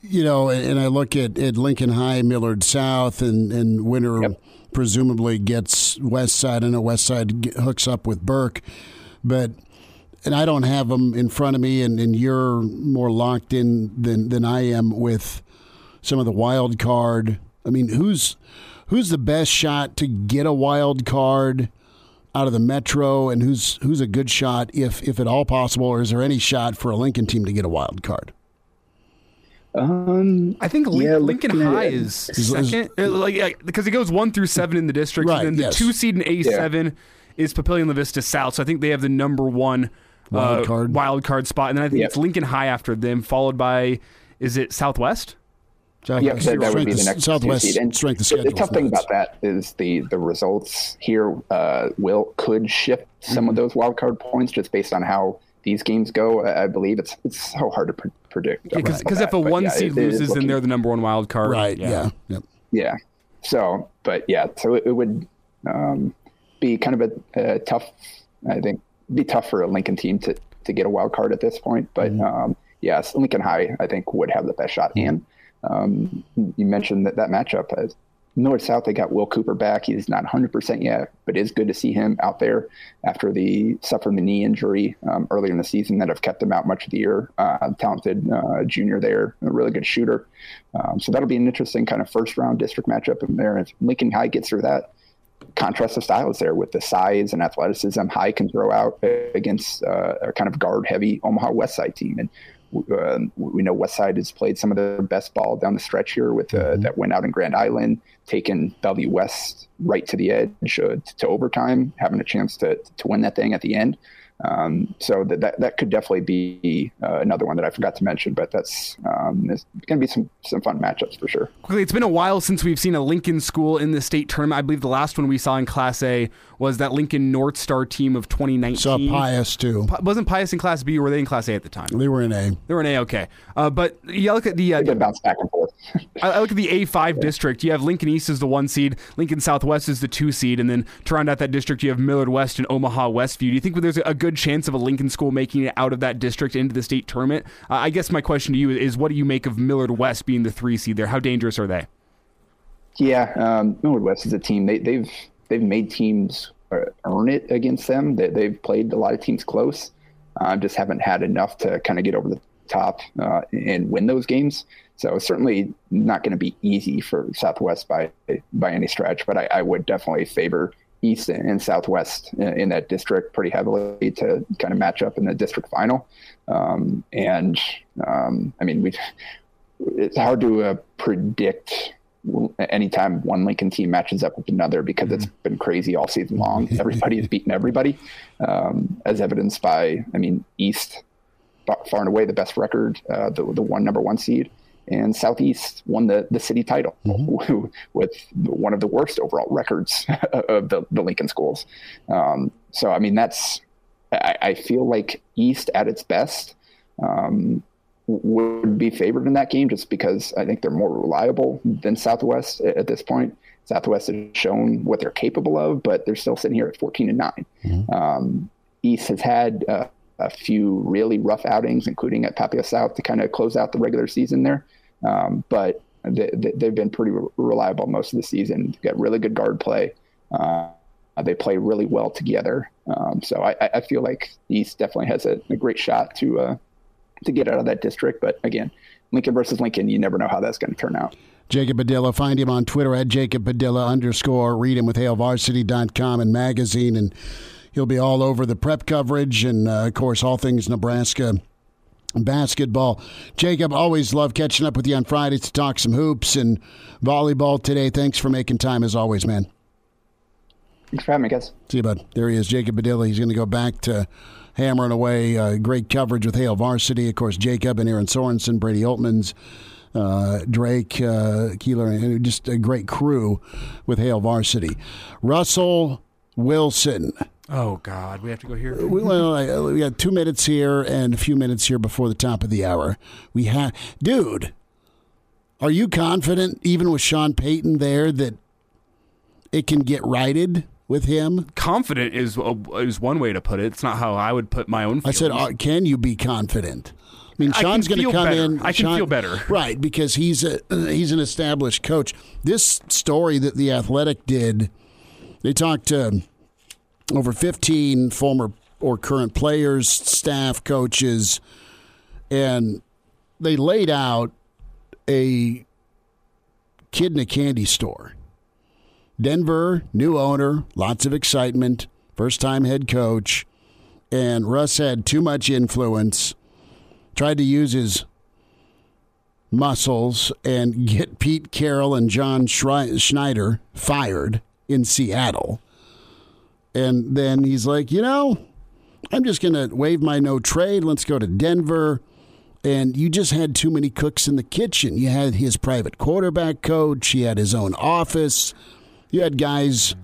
You know, and I look at, at Lincoln High, Millard South, and and Winter yep. presumably gets West Side. I know West Side hooks up with Burke, but and I don't have them in front of me, and, and you're more locked in than than I am with some of the wild card. I mean, who's who's the best shot to get a wild card out of the Metro, and who's who's a good shot if if at all possible, or is there any shot for a Lincoln team to get a wild card? Um, I think yeah, Lincoln High is second, uh, like because it goes one through seven in the district, right, and then the yes. two seed in A seven yeah. is Papillion La Vista South. So I think they have the number one wild uh, card wild card spot, and then I think yep. it's Lincoln High after them, followed by is it Southwest? Southwest, yeah, that, that would be the next Southwest seed. And strength the- schedule. The tough thing about that is the the results here uh, will could shift some Mm-hmm. of those wild card points just based on how these games go. I I believe it's it's so hard to pre- predict. Because about if a one yeah, seed it- it is loses, then looking- they're the number one wild card. right? Yeah. Yep. yeah. So, but yeah, so it, it would um, be kind of a, a tough. I think be tough for a Lincoln team to to get a wild card at this point. But Mm-hmm. um, yes, Lincoln High I think would have the best shot. And um, you mentioned that that matchup. Uh, North South, they got Will Cooper back. He's not 100% yet, but it's good to see him out there after the suffering the knee injury um, earlier in the season that have kept him out much of the year. Uh, talented uh, junior there, a really good shooter. Um, so that'll be an interesting kind of first round district matchup in there. If Lincoln High gets through that, contrast of styles there with the size and athleticism High can throw out against uh, a kind of guard heavy Omaha West Side team. And uh, we know West Side has played some of their best ball down the stretch here with uh, that went out in Grand Island, taking Bellevue West right to the edge uh, to overtime, having a chance to to win that thing at the end. Um, so that, that that could definitely be uh, another one that I forgot to mention, but that's um, there's going to be some some fun matchups for sure. Quickly, it's been a while since we've seen a Lincoln school in the state tournament. I believe the last one we saw in Class A was that Lincoln North Star team of 2019. Saw Pius too. Pi- wasn't Pius in Class B, or were they in Class A at the time? They were in A. They were in A, okay. Uh, but you look at the. Uh, They bounce back and forth. I I look at the A5 district. You have Lincoln East as the one seed, Lincoln Southwest is the two seed, and then to round out that district, you have Millard West and Omaha Westview. Do you think there's a good chance of a Lincoln school making it out of that district into the state tournament? Uh, I guess my question to you is, what do you make of Millard West being the three seed there? How dangerous are they? Yeah, um, Millard West is a team. They, they've they've made teams uh, earn it against them. They, they've played a lot of teams close. Uh, just haven't had enough to kind of get over the top uh, and win those games. So it's certainly not going to be easy for Southwest by by any stretch. But I, I would definitely favor East and Southwest in, in that district pretty heavily to kind of match up in the district final. Um, and um, I mean, we it's hard to uh, predict anytime one Lincoln team matches up with another because it's been crazy all season long. Everybody has beaten everybody, um, as evidenced by, I mean, East far far and away the best record, uh, the the one number one seed, and Southeast won the the city title with one of the worst overall records of the, the Lincoln schools. Um, so I mean, that's I, I feel like East at its best. Um, would be favored in that game just because I think they're more reliable than Southwest at, at this point. Southwest has shown what they're capable of, but they're still sitting here at 14 and 9. Um, East has had uh, a few really rough outings, including at Papio South to kind of close out the regular season there. Um, but they, they've been pretty re- reliable most of the season. They've got really good guard play. Uh, they play really well together. Um, so I, I feel like East definitely has a, a great shot to uh, to get out of that district. But again, Lincoln versus Lincoln, you never know how that's going to turn out. Jacob Padilla. Find him on Twitter at Jacob Padilla underscore. Read him with HailVarsity.com and magazine. And he'll be all over the prep coverage and, uh, of course, all things Nebraska basketball. Jacob, always love catching up with you on Fridays to talk some hoops and volleyball today. Thanks for making time as always, man. Thanks for having me, guys. See you, bud. There he is, Jacob Padilla. He's going to go back to hammering away. Uh, great coverage with Hail Varsity. Of course, Jacob and Erin Sorensen, Brady Oltmans, uh, Drake, uh, Keeler, and just a great crew with Hail Varsity. Russell Wilson. Oh God, we have to go here. We, well, uh, we got two minutes here and a few minutes here before the top of the hour. We have, dude. Are you confident, even with Sean Payton there, that it can get righted with him? Confident is uh, is one way to put it. It's not how I would put my own. I said, uh, can you be confident? I mean, Sean's going to come better. in. I can feel better. right? Because he's a he's an established coach. This story that the Athletic did, they talked to over fifteen former or current players, staff, coaches, and they laid out a kid in a candy store. Denver, new owner, lots of excitement, first time head coach, and Russ had too much influence, tried to use his muscles and get Pete Carroll and John Schneider fired in Seattle. And then he's like, you know, I'm just going to waive my no trade. Let's go to Denver. And you just had too many cooks in the kitchen. You had his private quarterback coach, he had his own office. You had guys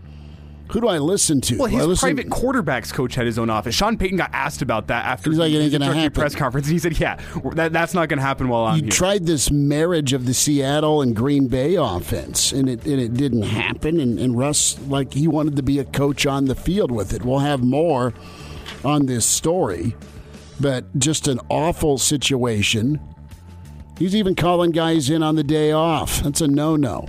who do I listen to? Well, his listen- private quarterbacks coach had his own office. Sean Payton got asked about that after He's like, "It ain't gonna happen." press conference, and he said, "Yeah, that, that's not going to happen while I'm you here." tried this marriage of the Seattle and Green Bay offense, and it and it didn't happen. And, and Russ, like he wanted to be a coach on the field with it. We'll have more on this story, but just an awful situation. He's even calling guys in on the day off. That's a no-no.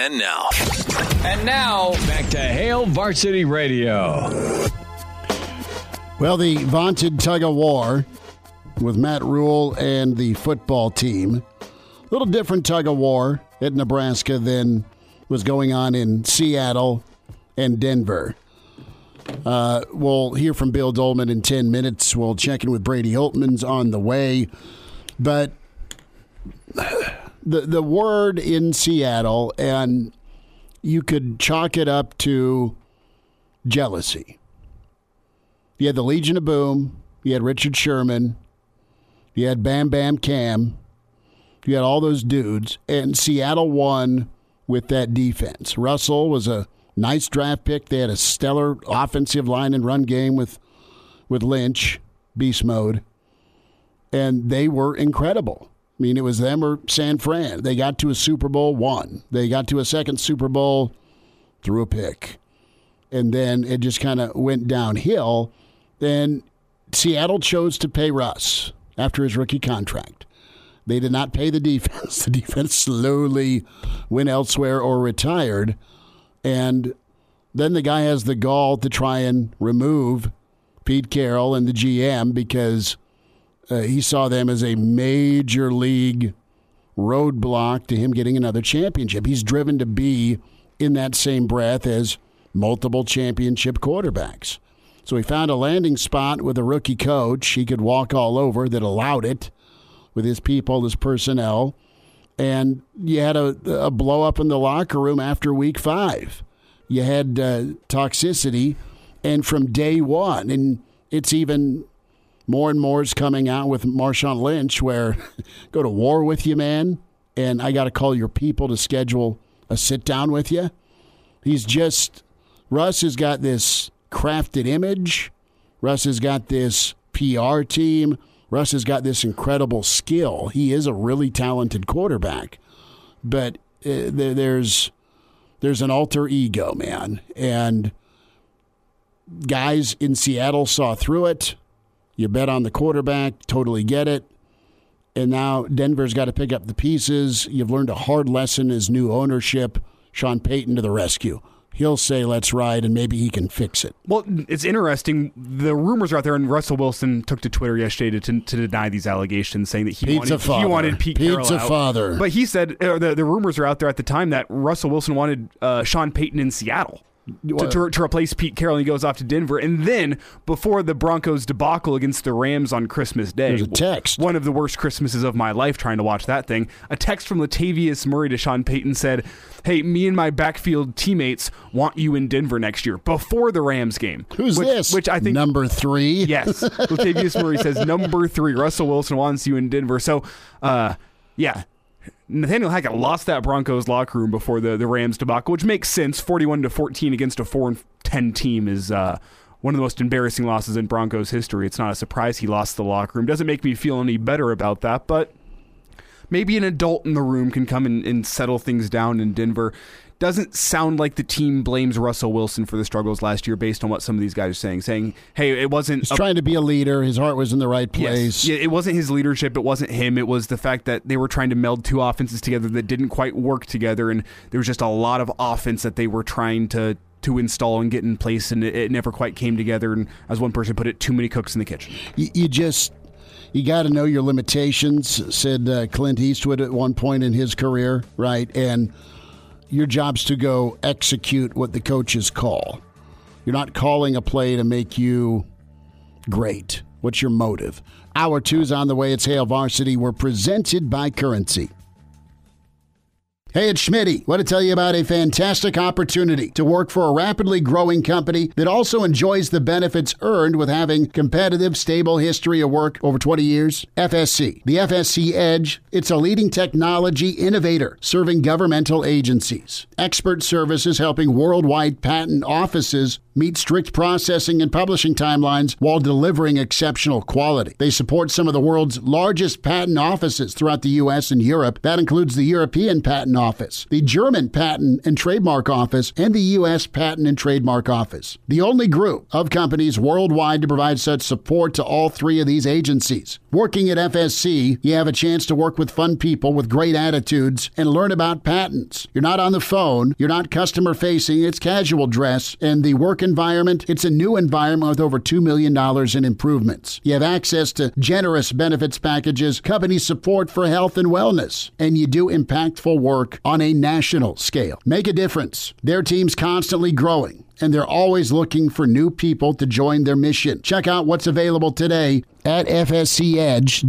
And now. And now, back to Hale Varsity Radio. Well, the vaunted tug of war with Matt Rhule and the football team. A little different tug of war at Nebraska than was going on in Seattle and Denver. Uh, we'll hear from Bill Doleman in 10 minutes. We'll check in with Brady Oltman's on the way. But the, the word in Seattle, and you could chalk it up to jealousy. You had the Legion of Boom. You had Richard Sherman. You had Bam Bam Kam. You had all those dudes. And Seattle won with that defense. Russell was a nice draft pick. They had a stellar offensive line and run game with, with Lynch, beast mode. And they were incredible. I mean, it was them or San Fran. They got to a Super Bowl, won. They got to a second Super Bowl, through a pick and then it just kind of went downhill. Then Seattle chose to pay Russ after his rookie contract. They did not pay the defense. The defense slowly went elsewhere or retired. And then the guy has the gall to try and remove Pete Carroll and the GM because uh, he saw them as a major league roadblock to him getting another championship. He's driven to be in that same breath as multiple championship quarterbacks. So he found a landing spot with a rookie coach he could walk all over that allowed it with his people, his personnel. And you had a, a blow up in the locker room after week five. You had uh, toxicity, and from day one, and it's even more and more is coming out with Marshawn Lynch, where go to war with you, man, and I got to call your people to schedule a sit down with you. He's just Russ has got this crafted image. Russ has got this PR team. Russ has got this incredible skill. He is a really talented quarterback, but uh, there, there's there's an alter ego, man, and guys in Seattle saw through it. You bet on the quarterback, totally get it. And now Denver's got to pick up the pieces. You've learned a hard lesson as new ownership. Sean Payton to the rescue. He'll say, let's ride, and maybe he can fix it. Well, it's interesting. The rumors are out there, and Russell Wilson took to Twitter yesterday to, to deny these allegations, saying that he Pizza wanted father. he wanted Pete Carroll Pizza out. father. But he said uh, the the rumors are out there at the time that Russell Wilson wanted uh, Sean Payton in Seattle. To, to, to replace Pete Carroll, and he goes off to Denver. And then, before the Broncos debacle against the Rams on Christmas Day, There's a text. one of the worst Christmases of my life trying to watch that thing. A text from Latavius Murray to Sean Payton said, Hey, me and my backfield teammates want you in Denver next year before the Rams game. Who's which, this? Which I think number three. Yes. Latavius Murray says number three. Russell Wilson wants you in Denver. So, uh, yeah. Nathaniel Hackett lost that Broncos locker room before the, the Rams debacle, which makes sense. 41 to 14 against a 4 and 10 team is uh, one of the most embarrassing losses in Broncos history. It's not a surprise he lost the locker room. Doesn't make me feel any better about that, but maybe an adult in the room can come and, and settle things down in Denver. Doesn't sound like the team blames Russell Wilson for the struggles last year based on what some of these guys are saying. Saying, hey, it wasn't He's a- trying to be a leader. His heart was in the right place. Yes. Yeah, it wasn't his leadership. It wasn't him. It was the fact that they were trying to meld two offenses together that didn't quite work together, and there was just a lot of offense that they were trying to to install and get in place, and it, it never quite came together. And as one person put it, too many cooks in the kitchen. You, you just you got to know your limitations, said uh, Clint Eastwood at one point in his career, right? And your job's to go execute what the coaches call. You're not calling a play to make you great. What's your motive? Hour two's on the way. It's Hail Varsity. We're presented by Currency. Hey, it's Schmitty. Want to tell you about a fantastic opportunity to work for a rapidly growing company that also enjoys the benefits earned with having competitive, stable history of work over 20 years? FSC. The FSC Edge, it's a leading technology innovator serving governmental agencies. Expert services helping worldwide patent offices meet strict processing and publishing timelines while delivering exceptional quality. They support some of the world's largest patent offices throughout the U.S. and Europe. That includes the European Patent Office, the German Patent and Trademark Office, and the U.S. Patent and Trademark Office. The only group of companies worldwide to provide such support to all three of these agencies. Working at FSC, you have a chance to work with fun people with great attitudes and learn about patents. You're not on the phone, you're not customer facing, it's casual dress, and the work environment, it's a new environment with over $2 million in improvements. You have access to generous benefits packages, company support for health and wellness, and you do impactful work on a national scale. Make a difference. Their team's constantly growing and they're always looking for new people to join their mission. Check out what's available today at fscedge.com.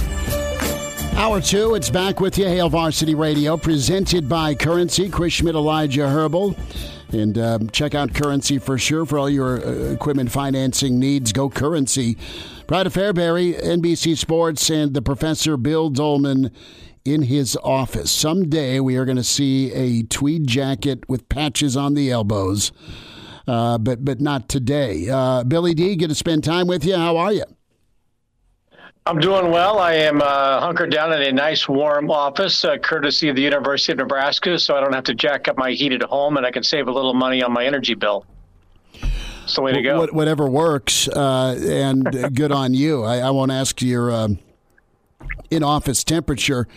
Hour two, it's back with you, Hail Varsity Radio, presented by Currency. Chris Schmidt, Elijah Herbal. And um, check out Currency for sure for all your uh, equipment financing needs. Go Currency. Pride of Fairbury, NBC Sports, and the Professor Bill Doleman in his office. Someday we are going to see a tweed jacket with patches on the elbows, uh, but but not today. Uh, Billy D, get to spend time with you. How are you? I'm doing well. I am uh, hunkered down in a nice warm office, uh, courtesy of the University of Nebraska, so I don't have to jack up my heat at home, and I can save a little money on my energy bill. It's the way to go. whatever works, uh, and good on you. I, I, won't ask your um, in-office temperature,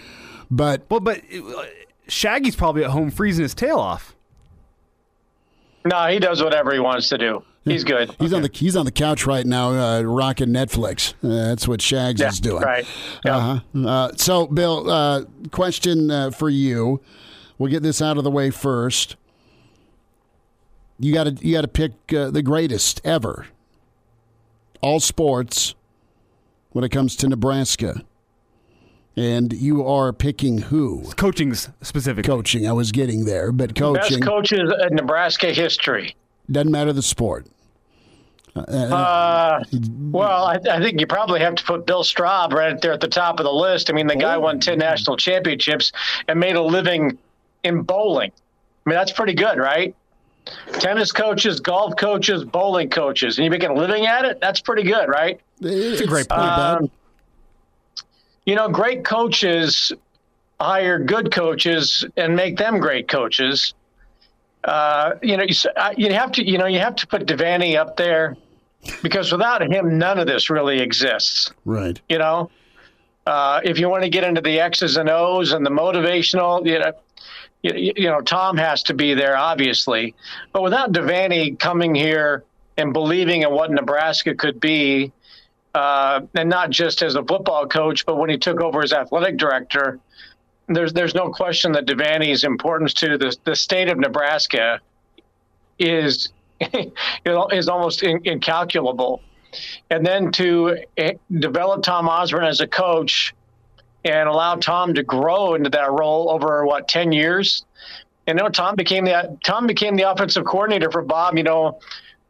but well, but uh, Shaggy's probably at home freezing his tail off. No, he does whatever he wants to do. He's good. He's okay. on the he's on the couch right now, uh, rocking Netflix. Uh, that's what Shags yeah, is doing. Right. Yep. Uh-huh. Uh, so, Bill, uh, question uh, for you. We'll get this out of the way first. You got to you got to pick uh, the greatest ever. All sports when it comes to Nebraska. And you are picking who? Coaching's specific. Coaching. I was getting there, but coaching. Best coaches in Nebraska history. Doesn't matter the sport. Uh, well, I, I, think you probably have to put Bill Straub right there at the top of the list. I mean, the guy won 10 national championships and made a living in bowling. I mean, that's pretty good, right? Tennis coaches, golf coaches, bowling coaches, and you make a living at it? That's pretty good, right? It's a great point, um, You know, great coaches hire good coaches and make them great coaches. Uh, you know, you, uh, you have to, you know, you have to put Devaney up there because without him, none of this really exists. Right. You know, uh, if you want to get into the X's and O's and the motivational, you know, you, you know, Tom has to be there, obviously. But without Devaney coming here and believing in what Nebraska could be, uh, and not just as a football coach, but when he took over as athletic director, there's there's no question that Devaney's importance to the the state of Nebraska is is almost in, incalculable. And then to eh, develop Tom Osborne as a coach and allow Tom to grow into that role over what ten years. And you know, Tom became the Tom became the offensive coordinator for Bob. You know,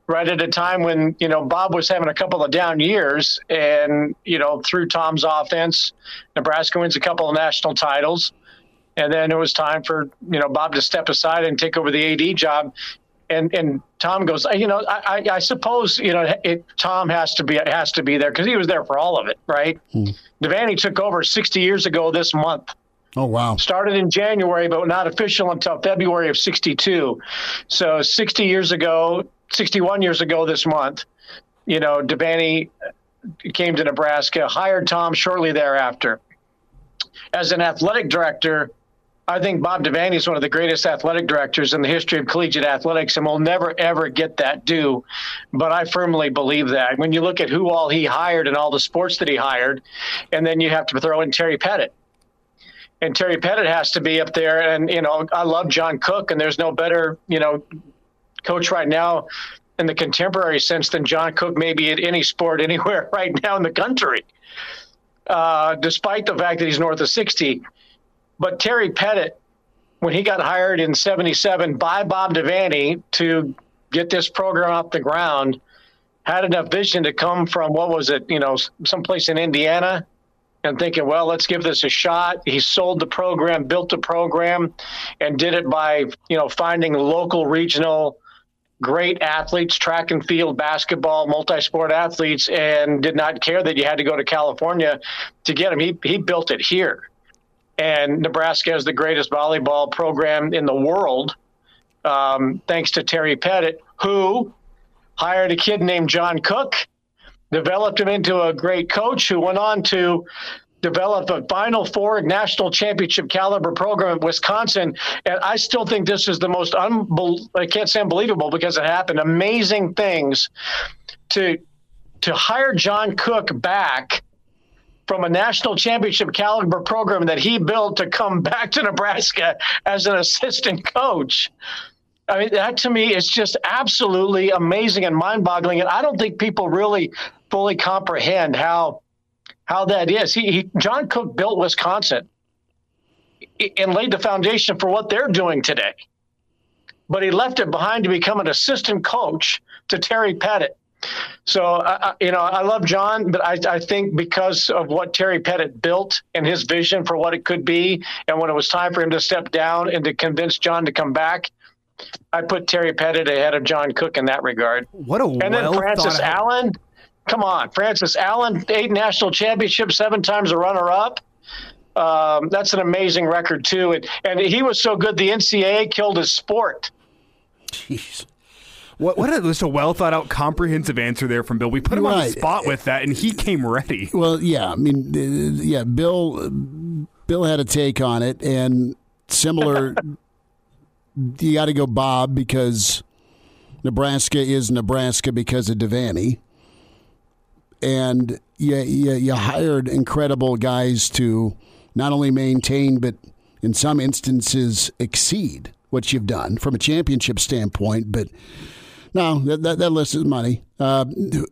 right at a time when you know Bob was having a couple of down years, and you know through Tom's offense, Nebraska wins a couple of national titles, and then it was time for you know Bob to step aside and take over the AD job. and and Tom goes, you know, I, I, I suppose you know it, Tom has to be has to be there because he was there for all of it, right? Hmm. Devaney took over 60 years ago this month. Oh wow! Started in January, but not official until February of '62. So 60 years ago, 61 years ago this month, you know, Devaney came to Nebraska, hired Tom shortly thereafter. As an athletic director, I think Bob Devaney is one of the greatest athletic directors in the history of collegiate athletics, and we'll never ever get that due. But I firmly believe that. When you look at who all he hired and all the sports that he hired, and then you have to throw in Terry Pettit. And Terry Pettit has to be up there. And, you know, I love John Cook, and there's no better, you know, coach right now in the contemporary sense than John Cook, maybe at any sport anywhere right now in the country, uh, despite the fact that he's north of 60 but Terry Pettit, when he got hired in 77 by Bob Devaney to get this program off the ground, had enough vision to come from what was it, you know, someplace in Indiana and thinking, well, let's give this a shot. He sold the program, built the program, and did it by, you know, finding local, regional, great athletes, track and field, basketball, multi-sport athletes, and did not care that you had to go to California to get them. He he built it here and Nebraska has the greatest volleyball program in the world, um, thanks to Terry Pettit, who hired a kid named John Cook, developed him into a great coach who went on to develop a Final Four national championship caliber program at Wisconsin. And I still think this is the most unbel- I can't say unbelievable because it happened. Amazing things to to hire John Cook back from a national championship caliber program that he built to come back to Nebraska as an assistant coach. I mean, that to me is just absolutely amazing and mind boggling. And I don't think people really fully comprehend how how that is. He, he John Cook built Wisconsin and laid the foundation for what they're doing today. But he left it behind to become an assistant coach to Terry Pettit so, uh, you know, I love John, but I, I, think because of what Terry Pettit built and his vision for what it could be, and when it was time for him to step down and to convince John to come back, I put Terry Pettit ahead of John Cook in that regard. What a and then Francis Allen. Come on, Francis Allen, eight national championships, seven times a runner-up. Um, that's an amazing record too, and, and he was so good the NCAA killed his sport. Jeez. What what a, just a well thought out, comprehensive answer there from Bill. We put him right. on the spot with that, and he came ready. Well, yeah, I mean, uh, yeah, Bill Bill had a take on it, and similar. you got to go Bob because Nebraska is Nebraska because of Devaney, and you, you you hired incredible guys to not only maintain but in some instances exceed what you've done from a championship standpoint, but no, that, that, that list is money. Uh,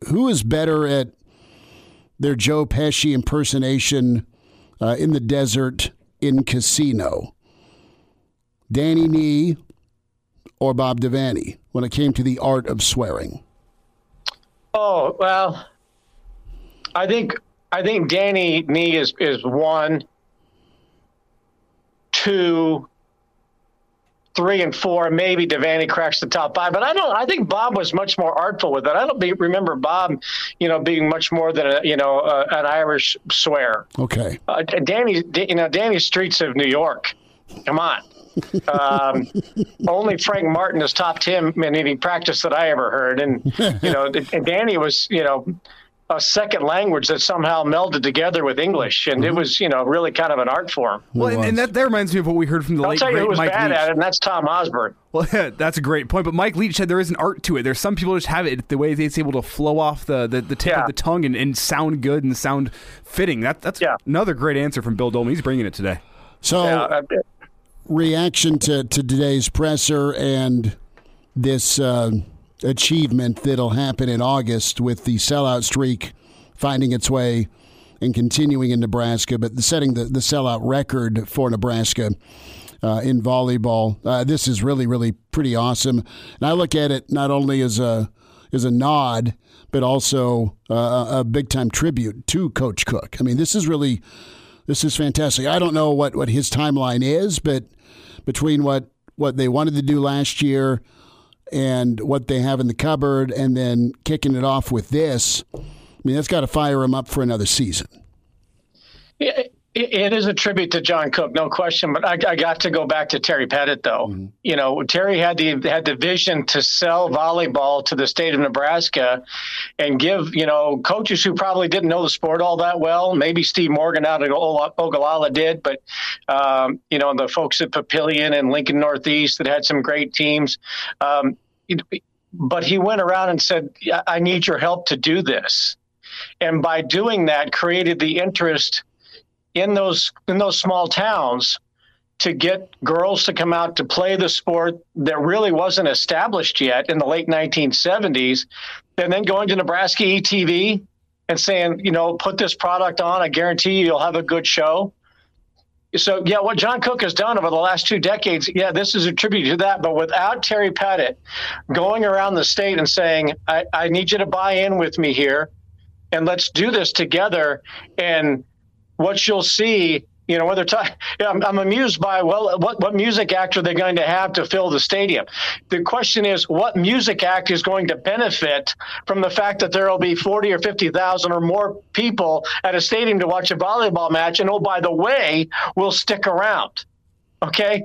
who is better at their Joe Pesci impersonation uh, in the desert in Casino? Danny Nee or Bob Devaney when it came to the art of swearing? Oh well, I think I think Danny Nee is is one, two, three and four. Maybe Devaney cracks the top five, but I don't. I think Bob was much more artful with it. I don't be, remember Bob, you know, being much more than a you know uh, an Irish swear. Okay. Uh, Danny, you know, Danny streets of New York. Come on. um, only Frank Martin has topped him in any practice that I ever heard, and you know, Danny was you know a second language that somehow melded together with English, and mm-hmm. it was you know really kind of an art form. Well, and, and, that, that reminds me of what we heard from the I'll late tell you great who was Mike bad Leach. at it, and that's Tom Osborne. Well, yeah, that's a great point. But Mike Leach said there is an art to it. There's some people just have it the way it's able to flow off the the, the tip Yeah. of the tongue and, and sound good and sound fitting. That that's Yeah. another great answer from Bill Doleman. He's bringing it today. So, Yeah, reaction to, to today's presser and this uh, achievement that'll happen in August with the sellout streak finding its way and continuing in Nebraska, but setting the, the sellout record for Nebraska uh, in volleyball. Uh, this is really, really pretty awesome. And I look at it not only as a as a nod, but also uh, a big time tribute to Coach Cook. I mean, this is really this is fantastic. I don't know what, what his timeline is, but between what, what they wanted to do last year and what they have in the cupboard, and then kicking it off with this. I mean, that's got to fire him up for another season. Yeah, it is a tribute to John Cook, no question. But I, I got to go back to Terry Pettit, though. Mm-hmm. You know, Terry had the had the vision to sell volleyball to the state of Nebraska, and give you know coaches who probably didn't know the sport all that well. Maybe Steve Morgan out at Ogallala did, but um, you know the folks at Papillion and Lincoln Northeast that had some great teams. Um, but he went around and said, "I need your help to do this," and by doing that, created the interest in those in those small towns to get girls to come out to play the sport that really wasn't established yet in the late 1970s, and then going to Nebraska ETV and saying, you know, put this product on. I guarantee you, you'll have a good show. So, yeah, what John Cook has done over the last two decades, yeah, this is a tribute to that. But without Terry Pettit going around the state and saying, I, I need you to buy in with me here and let's do this together. And what you'll see you know, whether talk, I'm, I'm, amused by well, what what music act are they going to have to fill the stadium? The question is, what music act is going to benefit from the fact that there will be forty or fifty thousand or more people at a stadium to watch a volleyball match? And oh, by the way, will stick around. Okay,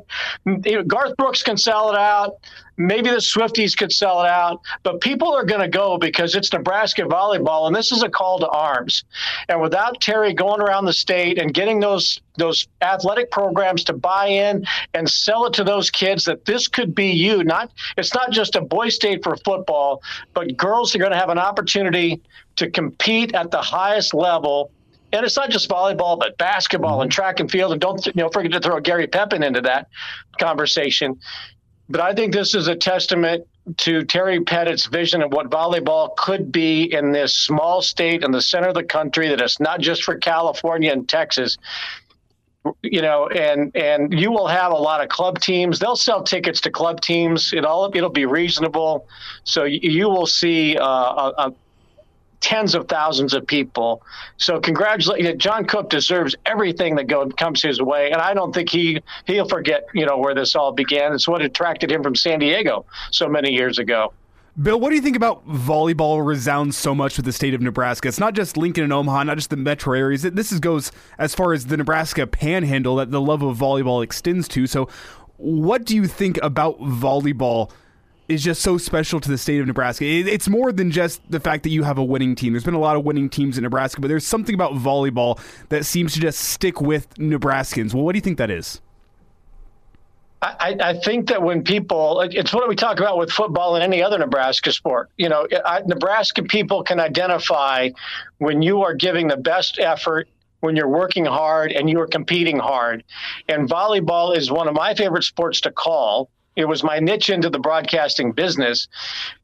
Garth Brooks can sell it out. Maybe the Swifties could sell it out, but people are going to go because it's Nebraska volleyball, and this is a call to arms. And without Terry going around the state and getting those those athletic programs to buy in and sell it to those kids that this could be you, not it's not just a boy state for football, but girls are going to have an opportunity to compete at the highest level and it's not just volleyball, but basketball and mm-hmm. track and field. And don't you know forget to throw Gary Pepin into that conversation. But I think this is a testament to Terry Pettit's vision of what volleyball could be in this small state in the center of the country. That it's not just for California and Texas. You know, and and you will have a lot of club teams. They'll sell tickets to club teams. It all it'll be reasonable. So you will see uh, a, a tens of thousands of people. So congratulations, John Cook deserves everything that go, comes his way, and I don't think he he'll forget you know where this all began. It's what attracted him from San Diego so many years ago. Bill, what do you think about volleyball resounds so much with the state of Nebraska? It's not just Lincoln and Omaha, not just the metro areas. This is, goes as far as the Nebraska panhandle that the love of volleyball extends to. So, what do you think about volleyball is just so special to the state of Nebraska. It's more than just the fact that you have a winning team. There's been a lot of winning teams in Nebraska, but there's something about volleyball that seems to just stick with Nebraskans. Well, what do you think that is? I, I, think that when people, it's what we talk about with football and any other Nebraska sport. You know, I, Nebraska people can identify when you are giving the best effort, when you're working hard, and you are competing hard. And volleyball is one of my favorite sports to call it was my niche into the broadcasting business,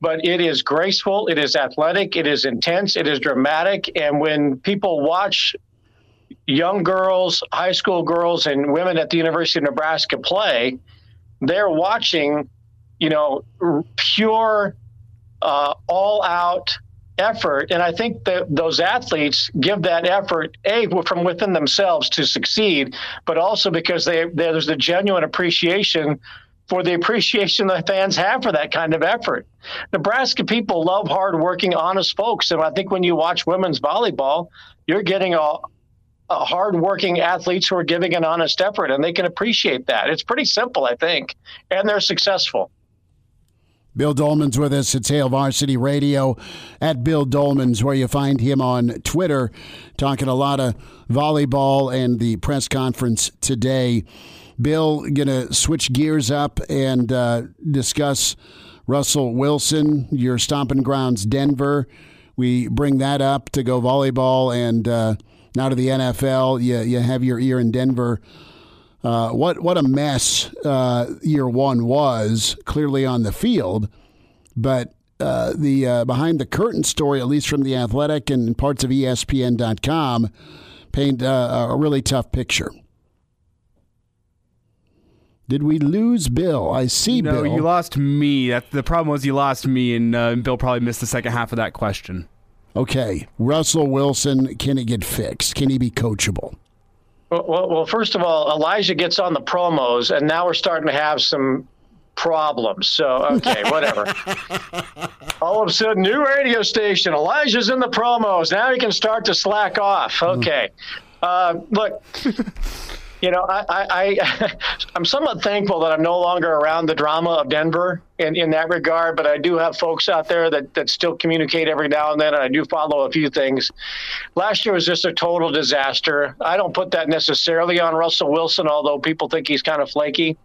but it is graceful, it is athletic, it is intense, it is dramatic. And when people watch young girls, high school girls, and women at the University of Nebraska play, they're watching, you know, pure, uh, all out effort. And I think that those athletes give that effort, A, from within themselves to succeed, but also because they, there's a genuine appreciation for the appreciation the fans have for that kind of effort. Nebraska people love hardworking, honest folks. And I think when you watch women's volleyball, you're getting a, a hardworking athletes who are giving an honest effort, and they can appreciate that. It's pretty simple, I think, and they're successful. Bill Doleman's with us at Hail Varsity Radio at Bill Doleman's, where you find him on Twitter, talking a lot of volleyball and the press conference today. Bill, going to switch gears up and uh, discuss Russell Wilson, your stomping grounds, Denver. We bring that up to go volleyball and uh, now to the NFL. You, you have your ear in Denver. Uh, what what a mess uh, year one was clearly on the field, but uh, the uh, behind the curtain story, at least from the Athletic and parts of ESPN.com, paint a really tough picture. Did we lose Bill? I see no, Bill. you lost me. That, the problem was you lost me, and uh, Bill probably missed the second half of that question. Okay, Russell Wilson, can it get fixed? Can he be coachable? Well, well, well, first of all, Elijah gets on the promos, and now we're starting to have some problems. So, okay, whatever. All of a sudden, new radio station. Elijah's in the promos. Now he can start to slack off. Okay. Uh, look, you know, I, I, I, I'm somewhat thankful that I'm no longer around the drama of Denver in, in that regard, but I do have folks out there that, that still communicate every now and then, and I do follow a few things. Last year was just a total disaster. I don't put that necessarily on Russell Wilson, although people think he's kind of flaky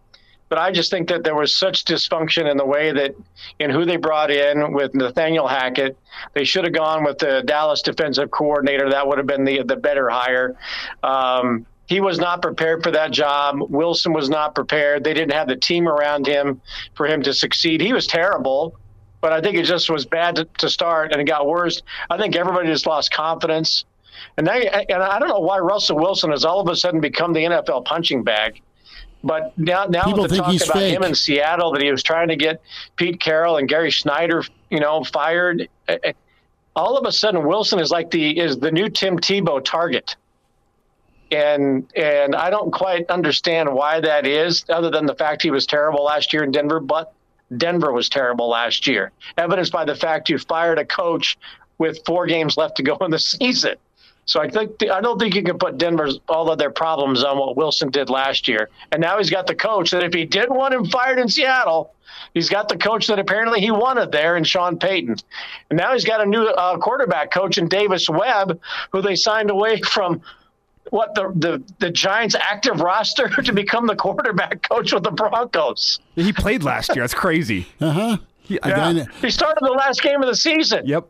but I just think that there was such dysfunction in the way that in who they brought in with Nathaniel Hackett. They should have gone with the Dallas defensive coordinator. That would have been the the better hire. Um, he was not prepared for that job. Wilson was not prepared. They didn't have the team around him for him to succeed. He was terrible, but I think it just was bad to, to start, and it got worse. I think everybody just lost confidence. And now, and I don't know why Russell Wilson has all of a sudden become the NFL punching bag. But now, now People with the talk about fake. him in Seattle that he was trying to get Pete Carroll and Gary Schneider, you know, fired. eh, eh, All of a sudden, Wilson is like the is the new Tim Tebow target, and and I don't quite understand why that is, other than the fact he was terrible last year in Denver. But Denver was terrible last year, evidenced by the fact you fired a coach with four games left to go in the season. So I think I don't think you can put Denver's all of their problems on what Wilson did last year. And now he's got the coach that if he didn't want him fired in Seattle, he's got the coach that apparently he wanted there in Sean Payton. And now he's got a new uh, quarterback coach in Davis Webb, who they signed away from what the, the the Giants active roster to become the quarterback coach with the Broncos. He played last year. That's crazy. Uh huh. Yeah. He started the last game of the season. Yep.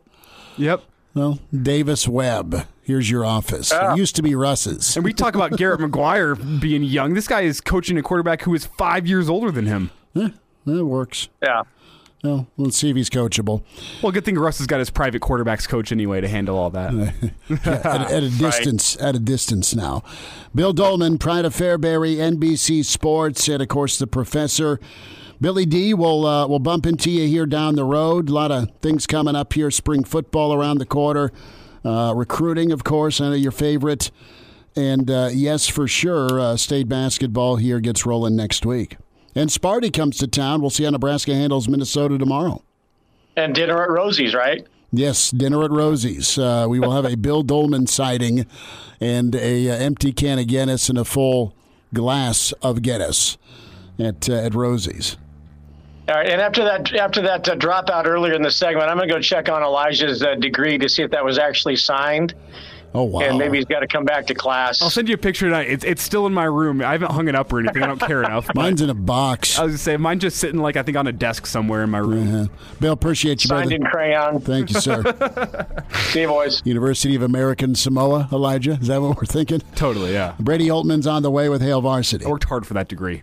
Yep. Well, Davis Webb. Here's your office. Yeah. It used to be Russ's. And we talk about Garrett McGuire being young. This guy is coaching a quarterback who is five years older than him. Yeah, that works. Yeah. Well, let's see if he's coachable. Well, good thing Russ has got his private quarterbacks coach anyway to handle all that. At, at a distance, at a distance now. Bill Doleman, Pride of Fairbury, NBC Sports, and of course the professor. Billy D will uh, will bump into you here down the road. A lot of things coming up here. Spring football around the corner. Uh, recruiting, of course, I know your favorite. And uh, yes, for sure, uh, state basketball here gets rolling next week. And Sparty comes to town. We'll see how Nebraska handles Minnesota tomorrow. And dinner at Rosie's, right? Yes, dinner at Rosie's. Uh, we will have a Bill Doleman sighting and a uh, empty can of Guinness and a full glass of Guinness at uh, at Rosie's. All right, and after that, after that uh, dropout earlier in the segment, I'm going to go check on Elijah's uh, degree to see if that was actually signed, Oh wow! and maybe he's got to come back to class. I'll send you a picture tonight. It's, it's still in my room. I haven't hung it up or anything. I don't care enough. Mine's in a box. I was going to say, mine's just sitting, like, I think on a desk somewhere in my room. Uh-huh. Bill, appreciate you, Signed brother. in crayon. Thank you, sir. See you, boys. University of American Samoa, Elijah. Is that what we're thinking? Totally, yeah. Brady Oltman's on the way with Hail Varsity. I worked hard for that degree.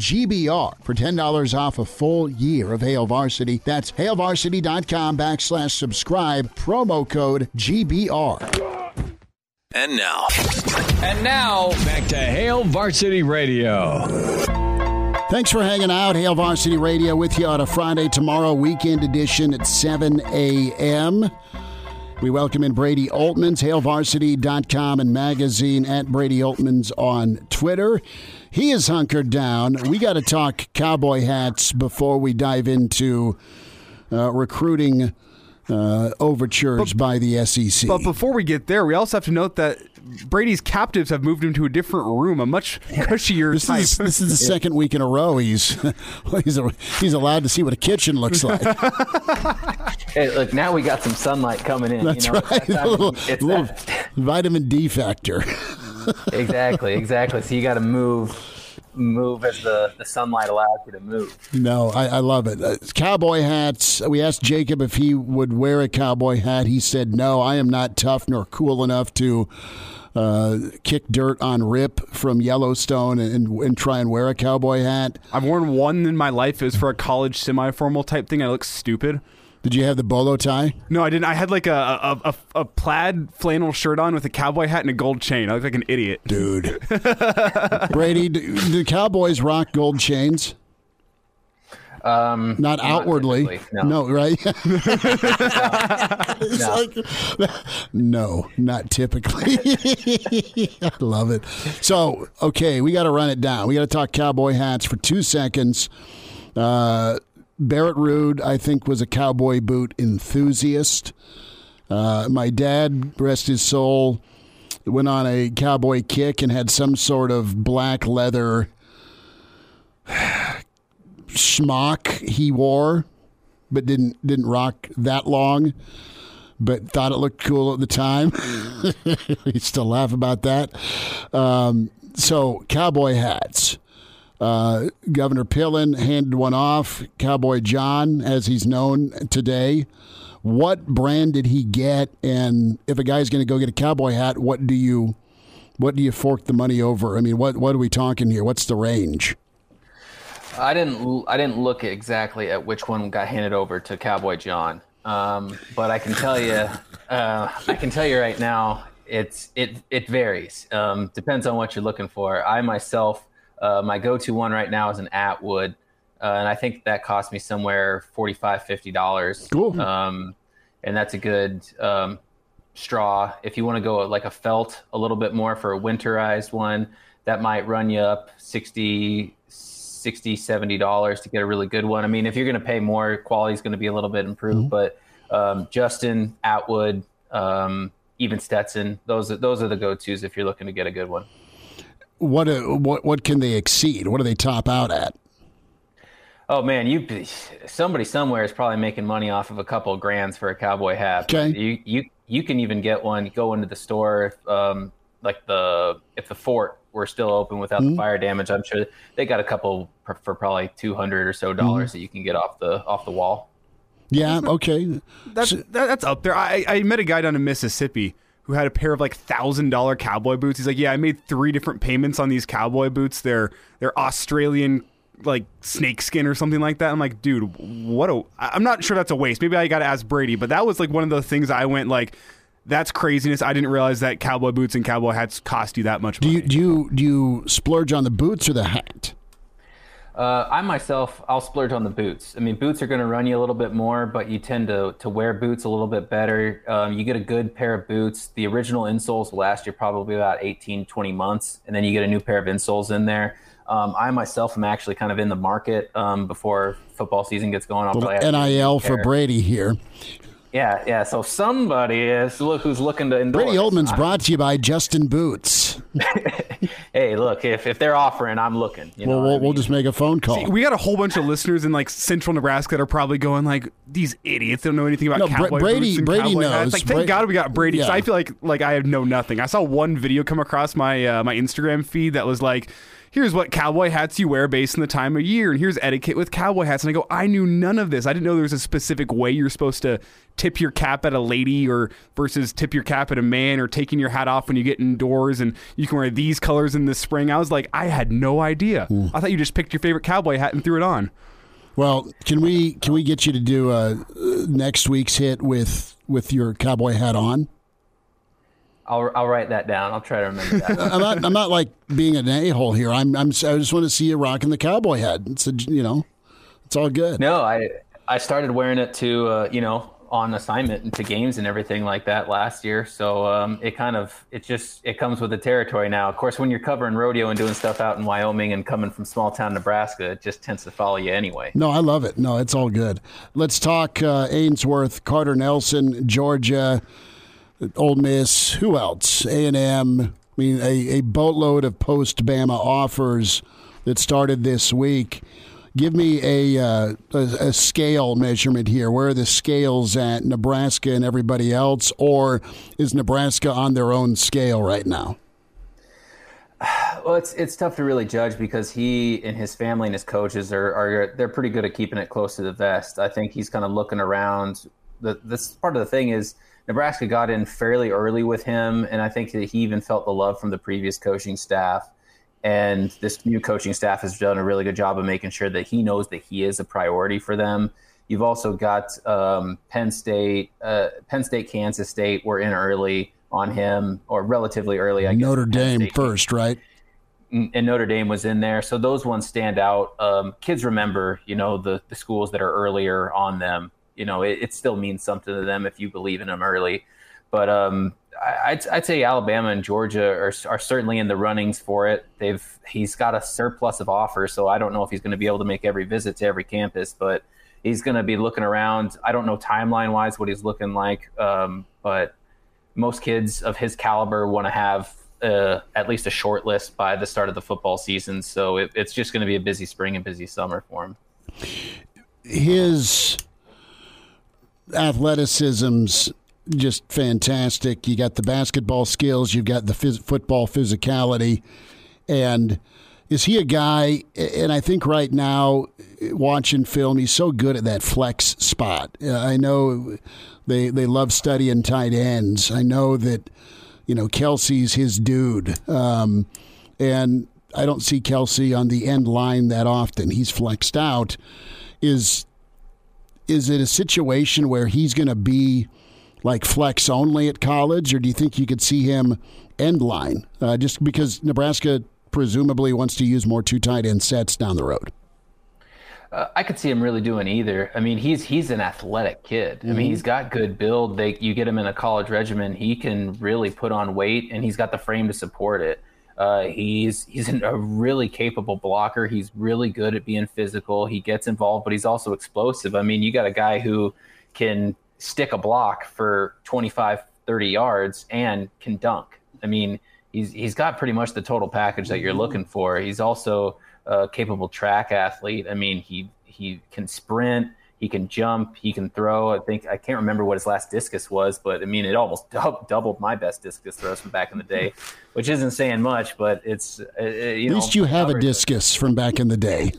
GBR for $10 off a full year of Hail Varsity. That's HailVarsity.com backslash subscribe, promo code GBR. And now. And now, back to Hail Varsity Radio. Thanks for hanging out. Hail Varsity Radio with you on a Friday tomorrow, weekend edition at 7 a.m. We welcome in Brady Oltman's, HailVarsity.com and magazine at Brady Oltman's on Twitter. He is hunkered down. We got to talk cowboy hats before we dive into uh, recruiting uh, overtures by the SEC. But before we get there, we also have to note that Brady's captives have moved him to a different room, a much cushier This type. is this is the second week in a row he's he's he's allowed to see what a kitchen looks like. Hey, look, now we got some sunlight coming in. That's you know, right. It's that a time- little, it's little vitamin D factor. Exactly, exactly. So you got to move move as the, the sunlight allows you to move. No, I, I love it. Uh, cowboy hats. We asked Jacob if he would wear a cowboy hat. He said, "No, I am not tough nor cool enough to." Uh, kick dirt on Rip from Yellowstone and, and try and wear a cowboy hat. I've worn one in my life. It was for a college semi-formal type thing. I look stupid. Did you have the bolo tie? No, I didn't. I had like a a, a, a plaid flannel shirt on with a cowboy hat and a gold chain. I looked like an idiot. Dude. Brady, do, do Cowboys rock gold chains? Um, Not outwardly. typically, no. right? No. It's like, no, not typically. I love it. So, okay, we got to run it down. We got to talk cowboy hats for two seconds. Uh, Barrett Ruud, I think, was a cowboy boot enthusiast. Uh, my dad, rest his soul, went on a cowboy kick and had some sort of black leather schmuck he wore, but didn't didn't rock that long. But thought it looked cool at the time. we still laugh about that. Um, so cowboy hats. Uh, Governor Pillen handed one off. Cowboy John, as he's known today. What brand did he get? And if a guy's going to go get a cowboy hat, what do you what do you fork the money over? I mean, what what are we talking here? What's the range? I didn't. I didn't look exactly at which one got handed over to Cowboy John, um, but I can tell you. Uh, I can tell you right now. It's it it varies. Um, depends on what you're looking for. I myself, uh, my go-to one right now is an Atwood, uh, and I think that cost me somewhere 45 50 dollars. Cool. Um, and that's a good um, straw. If you want to go like a felt a little bit more for a winterized one, that might run you up 60 60 70 dollars to get a really good one i mean if you're going to pay more quality is going to be a little bit improved but um, justin atwood um, even stetson those are, those are the go-to's if you're looking to get a good one What uh, what what can they exceed? What do they top out at? Oh man, you somebody somewhere is probably making money off of a couple of grands for a cowboy hat. Okay. You you you can even get one. Go into the store, um, like the if the fort were still open without Mm-hmm. the fire damage. I'm sure they got a couple for, for probably two hundred or so dollars Mm-hmm. that you can get off the off the wall. Yeah, okay. That's that, that's up there. I I met a guy down in Mississippi who had a pair of like thousand dollar cowboy boots. He's like, yeah, I made three different payments on these cowboy boots. They're they're Australian like snakeskin or something like that. I'm like, dude, what a. I'm not sure that's a waste. Maybe I got to ask Brady, but that was like one of the things I went like. That's craziness. I didn't realize that cowboy boots and cowboy hats cost you that much Do you do you do you splurge on the boots or the hat? Uh, I myself, I'll splurge on the boots. I mean, boots are going to run you a little bit more, but you tend to, to wear boots a little bit better. Um, you get a good pair of boots. The original insoles will last you probably about 18, 20 months, and then you get a new pair of insoles in there. Um, I myself am actually kind of in the market um, before football season gets going. I'll probably have to get a NIL for. Brady here. Yeah, yeah. So somebody is look who's looking to endorse. Brady Oltman's brought to you by Justin Boots. Hey, look, if, if they're offering, I'm looking. You know Well, what I we'll, we'll just make a phone call. See, we got a whole bunch of listeners in like central Nebraska that are probably going like these idiots don't know anything about No, Bra- cowboy Brady- boots and Brady cowboy knows. hats. Like, thank Bra- God we got Brady. Yeah. I feel like like I know nothing. I saw one video come across my uh, my Instagram feed that was like, "Here's what cowboy hats you wear based on the time of year, and here's etiquette with cowboy hats." And I go, I knew none of this. I didn't know there was a specific way you're supposed to tip your cap at a lady or versus tip your cap at a man or taking your hat off when you get indoors and you can wear these colors in the spring. I was like, I had no idea. I thought you just picked your favorite cowboy hat and threw it on. Well, can we can we get you to do uh, next week's hit with with your cowboy hat on? I'll, I'll write that down. I'll try to remember that. I'm not I'm not like being an a hole here. I'm I'm I just want to see you rocking the cowboy hat. It's a, you know, it's all good. No, I I started wearing it to uh, you know on assignment and to games and everything like that last year. So um, it kind of it just it comes with the territory now. Of course, when you're covering rodeo and doing stuff out in Wyoming and coming from small town Nebraska, it just tends to follow you anyway. No, I love it. No, it's all good. Let's talk uh, Ainsworth, Carter Nelson, Georgia, Ole Miss. Who else? A and M. I mean, a, a boatload of post Bama offers that started this week. Give me a, uh, a a scale measurement here. Where are the scales at Nebraska and everybody else, or is Nebraska on their own scale right now? Well, it's it's tough to really judge because he and his family and his coaches are are they're pretty good at keeping it close to the vest. I think he's kind of looking around. The this part of the thing is Nebraska got in fairly early with him, and I think that he even felt the love from the previous coaching staff. And this new coaching staff has done a really good job of making sure that he knows that he is a priority for them. You've also got um, Penn State, uh, Penn State, Kansas State were in early on him, or relatively early. I guess Notre Dame first, right? and Notre Dame was in there. So those ones stand out. Um, kids remember, you know, the, the schools that are earlier on them. You know, it, it still means something to them if you believe in them early. But um, I'd, I'd say Alabama and Georgia are, are certainly in the runnings for it. They've he's got a surplus of offers, so I don't know if he's going to be able to make every visit to every campus, but he's going to be looking around. I don't know timeline wise what he's looking like, um, but most kids of his caliber want to have uh, at least a short list by the start of the football season. So it, it's just going to be a busy spring and busy summer for him. His athleticism's just fantastic. You got the basketball skills, you've got the phys- football physicality, and is he a guy? And I think right now, watching film, he's so good at that flex spot. Uh, I know they they love studying tight ends. I know that you know Kelsey's his dude, um, and I don't see Kelsey on the end line that often. He's flexed out. Is is it a situation where he's going to be like flex only at college, or do you think you could see him end line uh, just because Nebraska presumably wants to use more two tight end sets down the road? Uh, I could see him really doing either. I mean, he's he's an athletic kid. Mm-hmm. I mean, he's got good build. They you get him in a college regimen, he can really put on weight, and he's got the frame to support it. Uh, he's he's a really capable blocker. He's really good at being physical. He gets involved, but he's also explosive. I mean, you got a guy who can stick a block for 25, 30 yards and can dunk. I mean, he's he's got pretty much the total package that you're looking for. He's also a capable track athlete. I mean, he he can sprint, he can jump, he can throw. I think I can't remember what his last discus was, but I mean, it almost doubled my best discus throws from back in the day, which isn't saying much, but it's uh, you At least know, you have a discus from back in the day.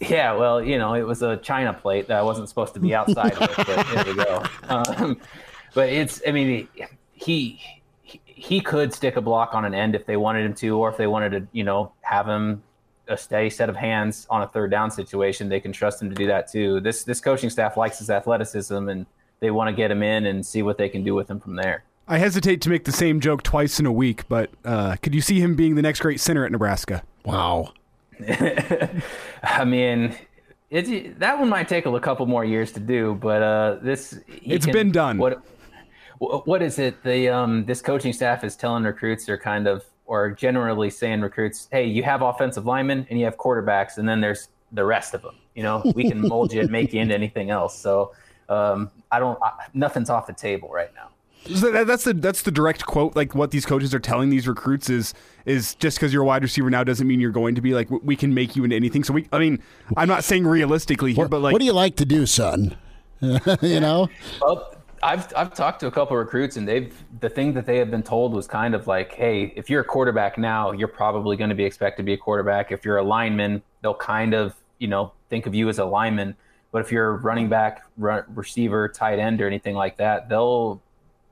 Yeah, well, you know, it was a china plate that I wasn't supposed to be outside with, but there we go. Um, but it's, I mean, he, he he could stick a block on an end if they wanted him to, or if they wanted to, you know, have him a steady set of hands on a third down situation, they can trust him to do that too. This this coaching staff likes his athleticism, and they want to get him in and see what they can do with him from there. I hesitate to make the same joke twice in a week, but uh, could you see him being the next great center at Nebraska? Wow. I mean, it, that one might take a couple more years to do, but uh, this it's can, been done. What what is it? The um, this coaching staff is telling recruits they're kind of or generally saying recruits, hey, you have offensive linemen and you have quarterbacks, and then there's the rest of them. You know, we can mold you and make you into anything else. So um, I don't, I, nothing's off the table right now. So that's the that's the direct quote. Like what these coaches are telling these recruits is is just because you're a wide receiver now doesn't mean you're going to be like we can make you into anything. So we, I mean, I'm not saying realistically here, what, but like, what do you like to do, son? you know. Well, I've I've talked to a couple recruits and they've the thing that they have been told was kind of like, hey, if you're a quarterback now, you're probably going to be expected to be a quarterback. If you're a lineman, they'll kind of you know think of you as a lineman. But if you're running back, run, receiver, tight end, or anything like that, they'll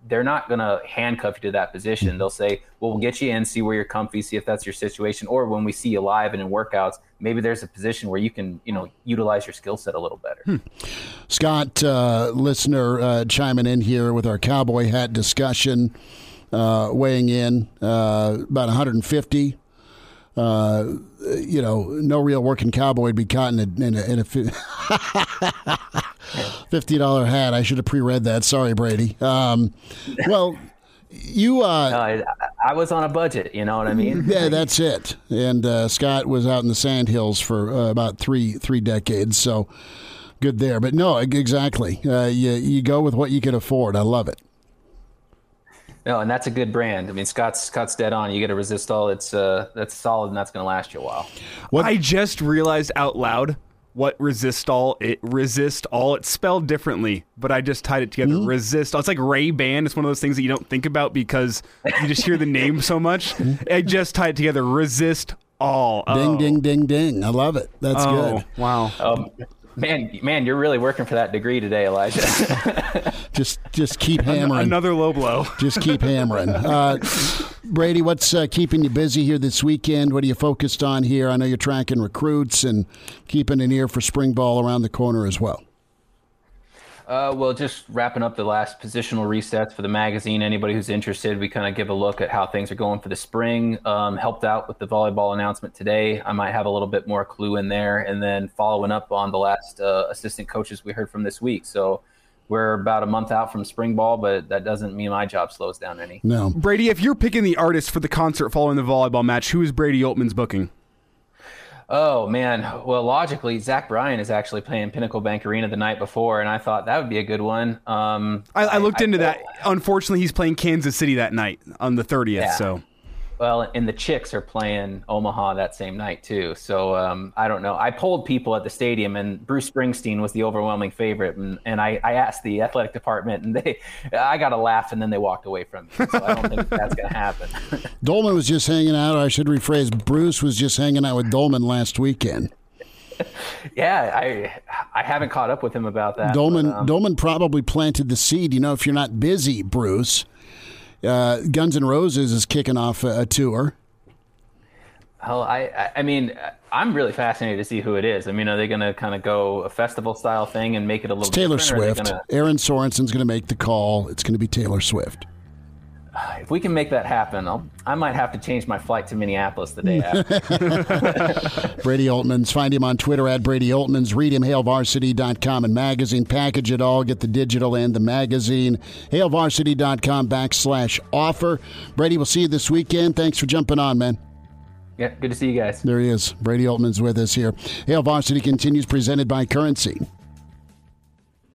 they're not going to handcuff you to that position. They'll say, well, we'll get you in, see where you're comfy, see if that's your situation. Or when we see you live and in workouts, maybe there's a position where you can, you know, utilize your skill set a little better. Hmm. Scott, uh, listener, uh, chiming in here with our cowboy hat discussion, uh, weighing in uh, about 150 uh, you know, no real working cowboy would be caught in a, in a, in a fifty dollar hat. I should have pre-read that. Sorry, Brady. Um, well, you. Uh, no, I, I, was on a budget. You know what I mean? Yeah, that's it. And uh, Scott was out in the Sandhills for uh, about three three decades. So good there. But no, exactly. Uh, you you go with what you can afford. I love it. No, and that's a good brand. I mean, Scott's Scott's dead on. You get a all. It's uh, that's solid, and that's going to last you a while. What I just realized out loud what resist all it resist all it's spelled differently but i just tied it together Mm-hmm. resist all it's like ray ban it's one of those things that you don't think about because you just hear the name so much i just tied it together resist all. Ding, Oh. ding, ding, ding. I love it. That's Oh, good. wow Um, man, man, you're really working for that degree today, Elijah. Just, just keep hammering. another low blow Just keep hammering. Uh, Brady, what's uh, keeping you busy here this weekend? What are you focused on here? I know you're tracking recruits and keeping an ear for spring ball around the corner as well. Uh, well, just wrapping up the last positional resets for the magazine. Anybody who's interested, we kind of give a look at how things are going for the spring. Um, helped out with the volleyball announcement today. I might have a little bit more clue in there, and then following up on the last uh, assistant coaches we heard from this week. So we're about a month out from spring ball, but that doesn't mean my job slows down any. No. brady if you're picking the artist for the concert following the volleyball match who is brady oltman's booking Oh man, well logically, Zach Bryan is actually playing Pinnacle Bank Arena the night before, and I thought that would be a good one. Um, I, I looked into that. Unfortunately, he's playing Kansas City that night on the 30th. Yeah. So Well, and the Chicks are playing Omaha that same night too. So um, I don't know. I polled people at the stadium, and Bruce Springsteen was the overwhelming favorite. And, and I, I asked the athletic department, and they, I got a laugh, and then they walked away from me. So I don't think that's going to happen. Doleman was just hanging out. I should rephrase. Bruce was just hanging out with Doleman last weekend. yeah, I I haven't caught up with him about that. Doleman but, um, Doleman probably planted the seed. You know, if you're not busy, Bruce, uh, Guns N' Roses is kicking off a, a tour. Hell, I, I- mean, I'm really fascinated to see who it is. I mean, are they going to kind of go a festival style thing and make it a little It's Taylor different, or are they Swift. gonna- Erin Sorensen's going to make the call. It's going to be Taylor Swift. if we can make that happen, I'll, I might have to change my flight to Minneapolis the day after. Brady Oltman's. Find him on Twitter at Brady Oltman's. Read him, HailVarsity.com and magazine. Package it all. Get the digital and the magazine. HailVarsity.com backslash offer. Brady, we'll see you this weekend. Thanks for jumping on, man. yeah, good to see you guys. There he is. Brady Oltman's with us here. Hail Varsity continues presented by Currency.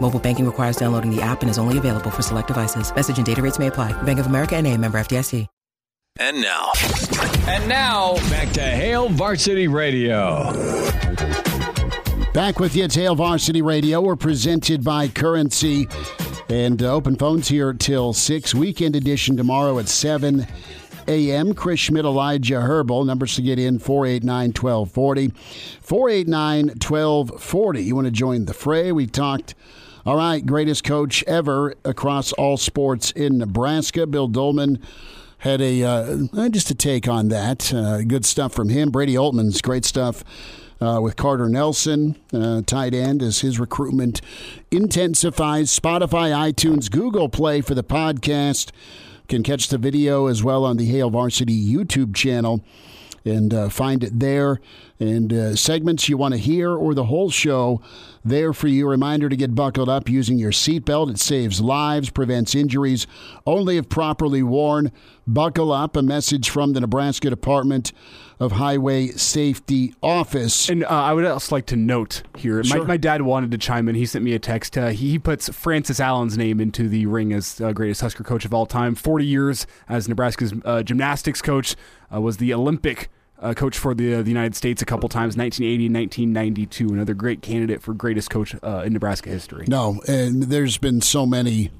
Mobile banking requires downloading the app and is only available for select devices. Message and data rates may apply. Bank of America and a member FDIC. And now. And now, back to Hail Varsity Radio. Back with you. It's Hail Varsity Radio. We're presented by Currency. And uh, open phones here till 6. Weekend edition tomorrow at 7 a.m. Chris Schmidt, Elijah Herbal. Numbers to get in 489 1240. 489 1240. You want to join the fray? We talked. All right, greatest coach ever across all sports in Nebraska. Bill Doleman had a uh, just a take on that. Uh, good stuff from him. Brady Oltman's great stuff uh, with Carter Nelson, uh, tight end, as his recruitment intensifies. Spotify, iTunes, Google Play for the podcast. Can catch the video as well on the Hail Varsity YouTube channel and uh, find it there. And uh, segments you want to hear or the whole show there for you. Reminder to get buckled up using your seatbelt. It saves lives, prevents injuries, only if properly worn. Buckle up. A message from the Nebraska Department of Highway Safety Office. And uh, I would also like to note here, Sure. my, my dad wanted to chime in. He sent me a text. Uh, he, he puts Francis Allen's name into the ring as uh, greatest Husker coach of all time. 40 years as Nebraska's uh, gymnastics coach, uh, was the Olympic uh, coach for the, uh, the United States a couple times, 1980 and 1992. Another great candidate for greatest coach uh, in Nebraska history. No, and there's been so many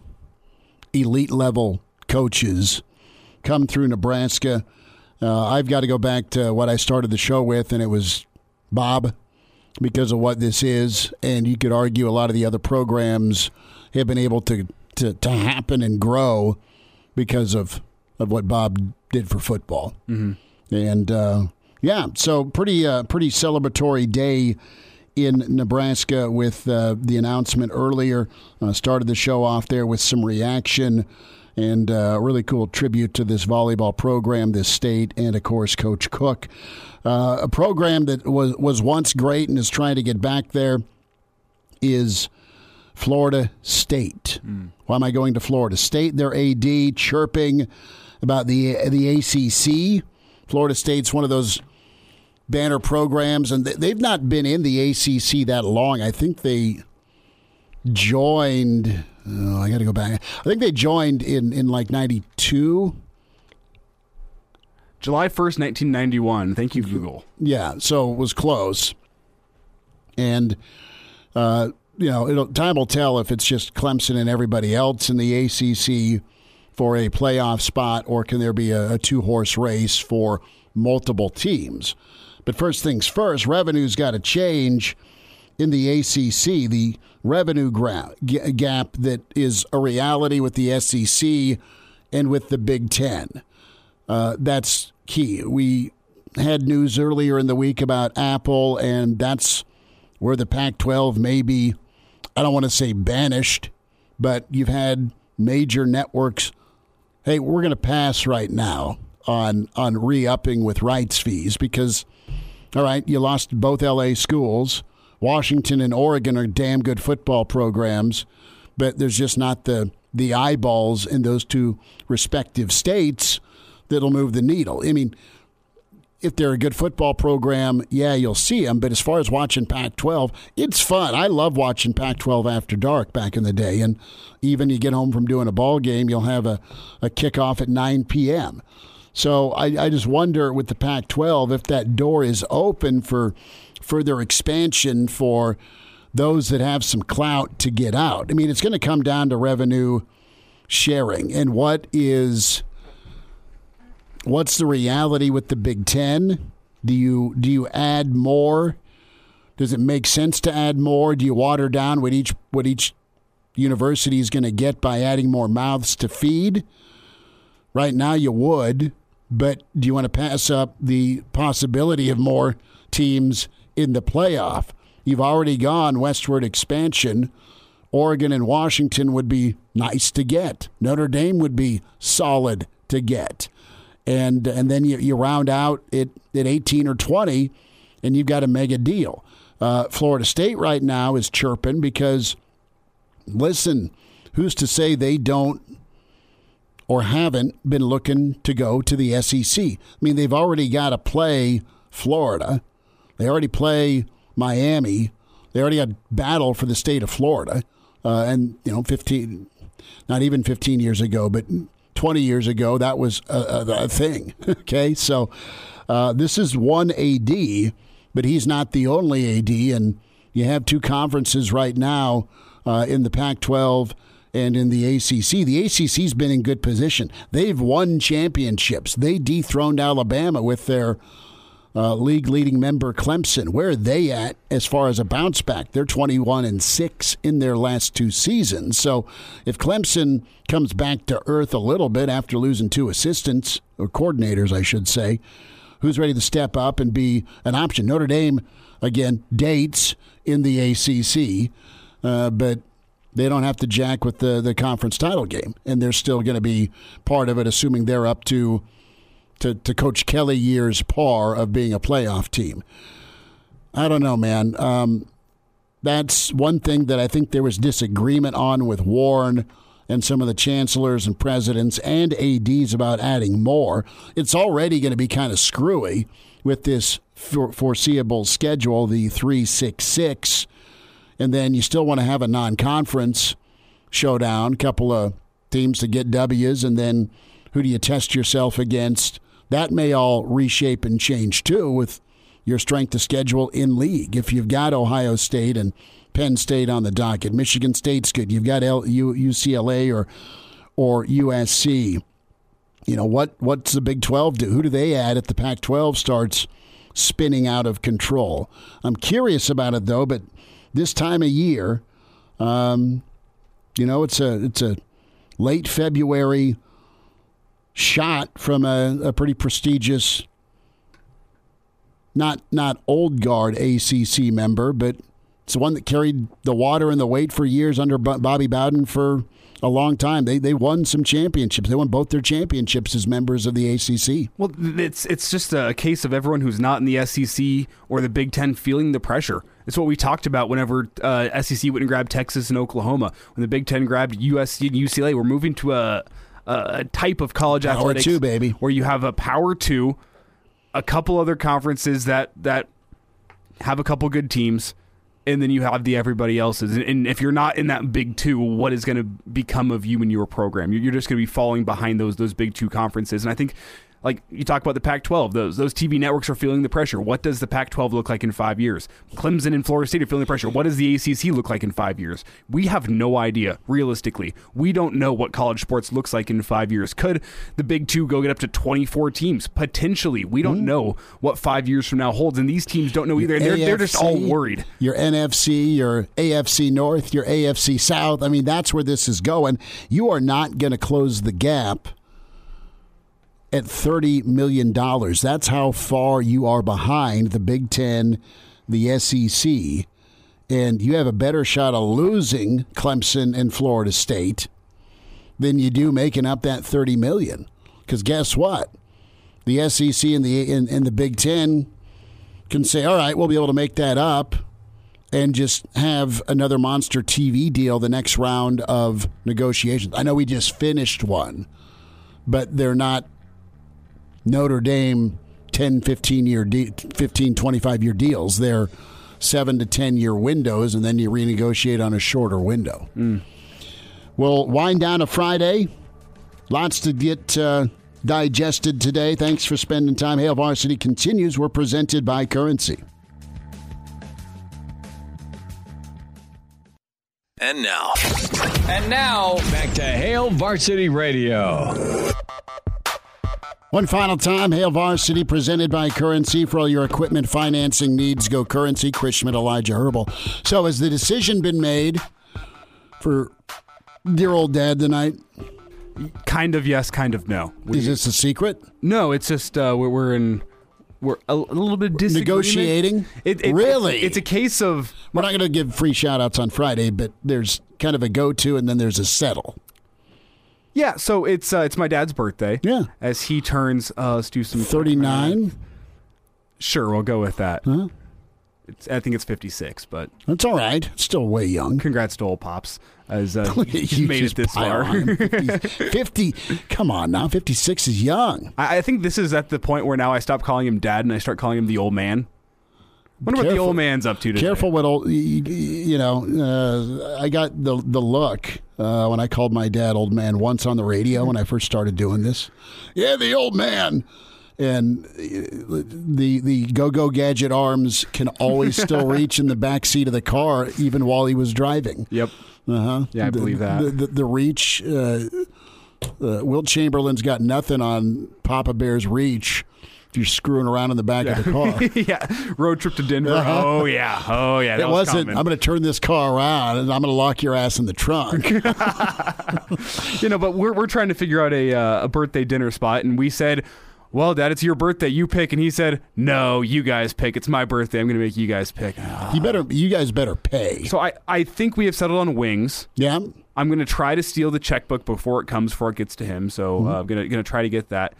elite level coaches come through Nebraska. Uh, I've got to go back to what I started the show with, and it was Bob because of what this is. And you could argue a lot of the other programs have been able to, to, to happen and grow because of, of what Bob did for football. Mm-hmm. And uh, yeah, so pretty uh, pretty celebratory day in Nebraska with uh, the announcement earlier. Uh, started the show off there with some reaction and uh, a really cool tribute to this volleyball program, this state, and of course Coach Cook, uh, a program that was was once great and is trying to get back there. Is Florida State. Why am I going to Florida State? Their AD chirping about the the ACC. Florida State's one of those banner programs, and they've not been in the ACC that long. I think they joined. Oh, I got to go back. I think they joined in in like '92. July 1st, 1991. Thank you, Google. Yeah, so it was close. And, uh, you know, it'll, time will tell if it's just Clemson and everybody else in the ACC for a playoff spot, or can there be a, a two horse race for multiple teams? But first things first, revenue's got to change in the ACC. The revenue gra- g- gap that is a reality with the SEC and with the Big Ten. Uh, that's key. We had news earlier in the week about Apple, and that's where the Pac 12 may be, I don't want to say banished, but you've had major networks. Hey, we're going to pass right now on on re-upping with rights fees because, all right, you lost both LA schools. Washington and Oregon are damn good football programs, but there's just not the the eyeballs in those two respective states that'll move the needle. I mean, if they're a good football program, yeah, you'll see them. But as far as watching Pac 12, it's fun. I love watching Pac 12 after dark back in the day. And even you get home from doing a ball game, you'll have a, a kickoff at 9 p.m. So I, I just wonder with the Pac 12 if that door is open for further expansion for those that have some clout to get out. I mean, it's going to come down to revenue sharing and what is what's the reality with the Big Ten? Do you do you add more? Does it make sense to add more? Do you water down what each what each university is going to get by adding more mouths to feed? Right now, you would, but do you want to pass up the possibility of more teams in the playoff? You've already gone westward expansion. Oregon and Washington would be nice to get. Notre Dame would be solid to get and and then you, you round out it at 18 or 20, and you've got a mega deal. Uh, Florida State right now is chirping because, listen, who's to say they don't or haven't been looking to go to the SEC? I mean, they've already got to play Florida, they already play Miami, they already had battle for the state of Florida, uh, and you know, 15, not even 15 years ago, but 20 years ago, that was a, a, a thing. okay, so uh, this is one AD, but he's not the only AD, and you have two conferences right now uh, in the Pac 12 and in the ACC. The ACC's been in good position. They've won championships. They dethroned Alabama with their uh, league leading member Clemson. Where are they at as far as a bounce back? They're 21 and 6 in their last two seasons. So if Clemson comes back to earth a little bit after losing two assistants, or coordinators, I should say, who's ready to step up and be an option? Notre Dame, again, dates in the ACC, uh, but they don't have to jack with the, the conference title game, and they're still going to be part of it, assuming they're up to to, to Coach Kelly years par of being a playoff team. I don't know, man. Um, that's one thing that I think there was disagreement on with Warren and some of the chancellors and presidents and ADs about adding more. It's already going to be kind of screwy with this for- foreseeable schedule, the 366. And then you still want to have a non conference showdown, a couple of teams to get W's, and then who do you test yourself against? That may all reshape and change too with your strength of schedule in league. If you've got Ohio State and Penn State on the docket, Michigan State's good. You've got L- U- UCLA or or USC. You know what? What's the Big Twelve do? Who do they add if the Pac twelve starts spinning out of control? I'm curious about it though. But this time of year, um, you know, it's a it's a late February shot from a, a pretty prestigious, not not old guard ACC member, but It's the one that carried the water and the weight for years under Bobby Bowden for a long time. They they won some championships. They won both their championships as members of the ACC. Well, it's it's just a case of everyone who's not in the SEC or the Big Ten feeling the pressure. It's what we talked about whenever uh, SEC wouldn't grab Texas and Oklahoma. When the Big Ten grabbed USC and UCLA, we're moving to a a type of college power athletics two, baby, where you have a power two, a couple other conferences that that have a couple good teams and then you have the everybody else's. And, if you're not in that big two, what is going to become of you and your program? You're, just going to be falling behind those those big two conferences. And I think like you talk about the Pac-12, those those TV networks are feeling the pressure. What does the Pac-12 look like in five years? Clemson and Florida State are feeling the pressure. What does the ACC look like in five years? We have no idea. Realistically, we don't know what college sports looks like in five years. Could the Big Two go get up to 24 teams potentially? We don't mm. know what five years from now holds, and these teams don't know either. And they're, AFC, they're just all worried. Your NFC, your AFC North, your AFC South. I mean, that's where this is going. You are not going to close the gap at $30 million. That's how far you are behind the Big Ten, the SEC. And you have a better shot of losing Clemson and Florida State than you do making up that 30 million. Because guess what? The SEC and the and, and the Big Ten can say, all right, we'll be able to make that up and just have another monster TV deal the next round of negotiations. I know we just finished one, but they're not Notre Dame 10, 15 year, de- 15, 25 year deals. They're seven to 10 year windows, and then you renegotiate on a shorter window. Mm. We'll wind down a Friday. Lots to get uh, digested today. Thanks for spending time. Hail Varsity continues. We're presented by Currency. And now. And now, back to Hail Varsity Radio. One final time, Hail Varsity presented by Currency. For all your equipment financing needs, go Currency. Chris Schmidt, Elijah Herbal. So, has the decision been made for dear old dad tonight? Kind of yes, kind of no. Is this a secret? No, it's just uh, we're, we're in we're a, a little bit negotiating. It, it, really, it's, it's, a case of we're not going to give free shout outs on Friday, but there's kind of a go to, and then there's a settle. Yeah, so it's uh, it's my dad's birthday. Yeah, as he turns, uh, let's do some thirty nine. Sure, we'll go with that. Huh? It's, I think it's fifty six, but that's all right. Still way young. Congrats to old pops as uh, you made it this far. 50, 50, Come on now, fifty six is young. I, I think this is at the point where now I stop calling him dad and I start calling him the old man. Wonder careful, what the old man's up to today. Careful what old you, know. Uh, I got the the look uh, when I called my dad old man once on the radio when I first started doing this. Yeah, the old man. And uh, the the go go gadget arms can always still reach in the back seat of the car even while he was driving. Yep. Uh huh. Yeah, I the, believe that. The, the, the reach. Uh, uh, Wilt Chamberlain's got nothing on Papa Bear's reach you're screwing around in the back yeah. of the car. yeah, road trip to Denver. Uh-huh. Oh yeah, oh yeah. it was not I'm going to turn this car around and I'm going to lock your ass in the trunk. you know, but we're we're trying to figure out a uh, a birthday dinner spot, and we said. Well, Dad, it's your birthday. You pick, and he said, "No, you guys pick. It's my birthday. I'm going to make you guys pick." You better, you guys better pay. So I, I think we have settled on wings. Yeah, I'm going to try to steal the checkbook before it comes, before it gets to him. So mm-hmm. uh, I'm going to going to try to get that.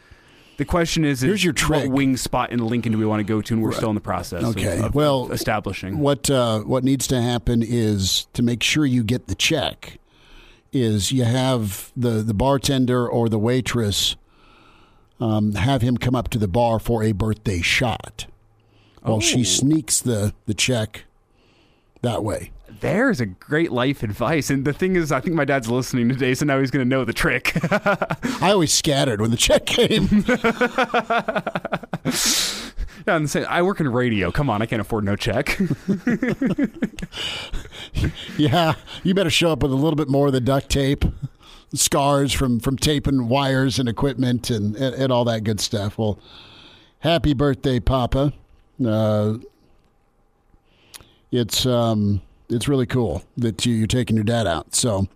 The question is, here's your trick. What wing spot in Lincoln do we want to go to? And we're still in the process. Okay. Of, well, establishing what uh, what needs to happen is to make sure you get the check. Is you have the the bartender or the waitress um, have him come up to the bar for a birthday shot, while oh. she sneaks the the check that way there's a great life advice. And the thing is, I think my dad's listening today, so now he's going to know the trick. I always scattered when the check came. yeah, I'm saying, I work in radio. Come on, I can't afford no check. yeah, you better show up with a little bit more of the duct tape, scars from from taping wires and equipment and, and, and all that good stuff. Well, happy birthday, Papa. Uh, it's um, it's really cool that you, are taking your dad out. So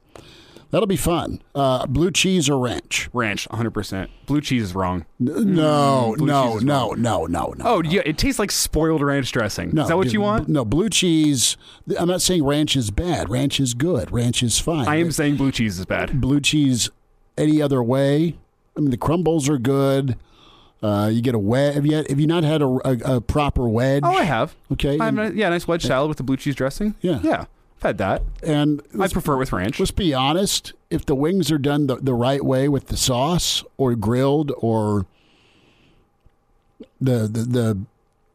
That'll be fun. Uh, blue cheese or ranch? Ranch, 100%. Blue cheese is wrong. No, Mm, no, is no, wrong. no, no, no. Oh, yeah, it tastes like spoiled ranch dressing. No, is that what dude, you want? No, blue cheese. I'm not saying ranch is bad. Ranch is good. Ranch is fine. I am saying blue cheese is bad. blue cheese any other way. I mean, the crumbles are good. Uh, you get a wedge. Have you had, have you not had a, a, a proper wedge? Oh, I have. Okay. I have a, yeah, nice wedge salad with the blue cheese dressing. Yeah. Yeah. I've had that. and I prefer it with ranch. Let's be honest. If the wings are done the, the right way with the sauce or grilled or the, the the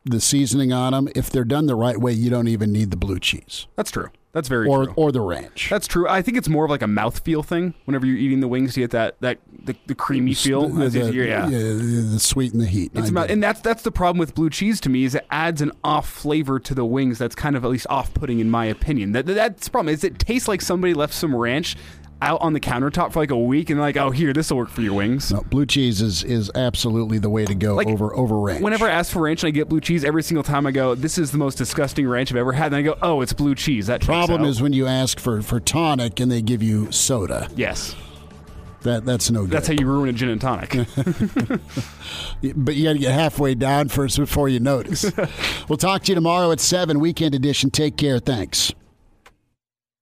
the seasoning on them, if they're done the right way, you don't even need the blue cheese That's true. That's very or true. or the ranch. That's true. I think it's more of like a mouthfeel thing. Whenever you're eating the wings, you get that that the, the creamy feel. The, the- yeah. the sweet and the heat. It's about, and that's that's the problem with blue cheese to me is it adds an off flavor to the wings that's kind of at least off putting in my opinion. That that's the problem is it tastes like somebody left some ranch out on the countertop for like a week and like oh here this will work for your wings. No, blue cheese is, is absolutely the way to go Like, over over ranch. Whenever I ask for ranch and I get blue cheese, every single time I go, "This is the most disgusting ranch I've ever had." And I go, "Oh, it's blue cheese." That Problem is when you ask for, for tonic and they give you soda. yes, That that's no good. that's how you ruin a gin and tonic. but you got to get halfway down first before you notice. we'll talk to you tomorrow at seven, weekend edition. Take care. Thanks.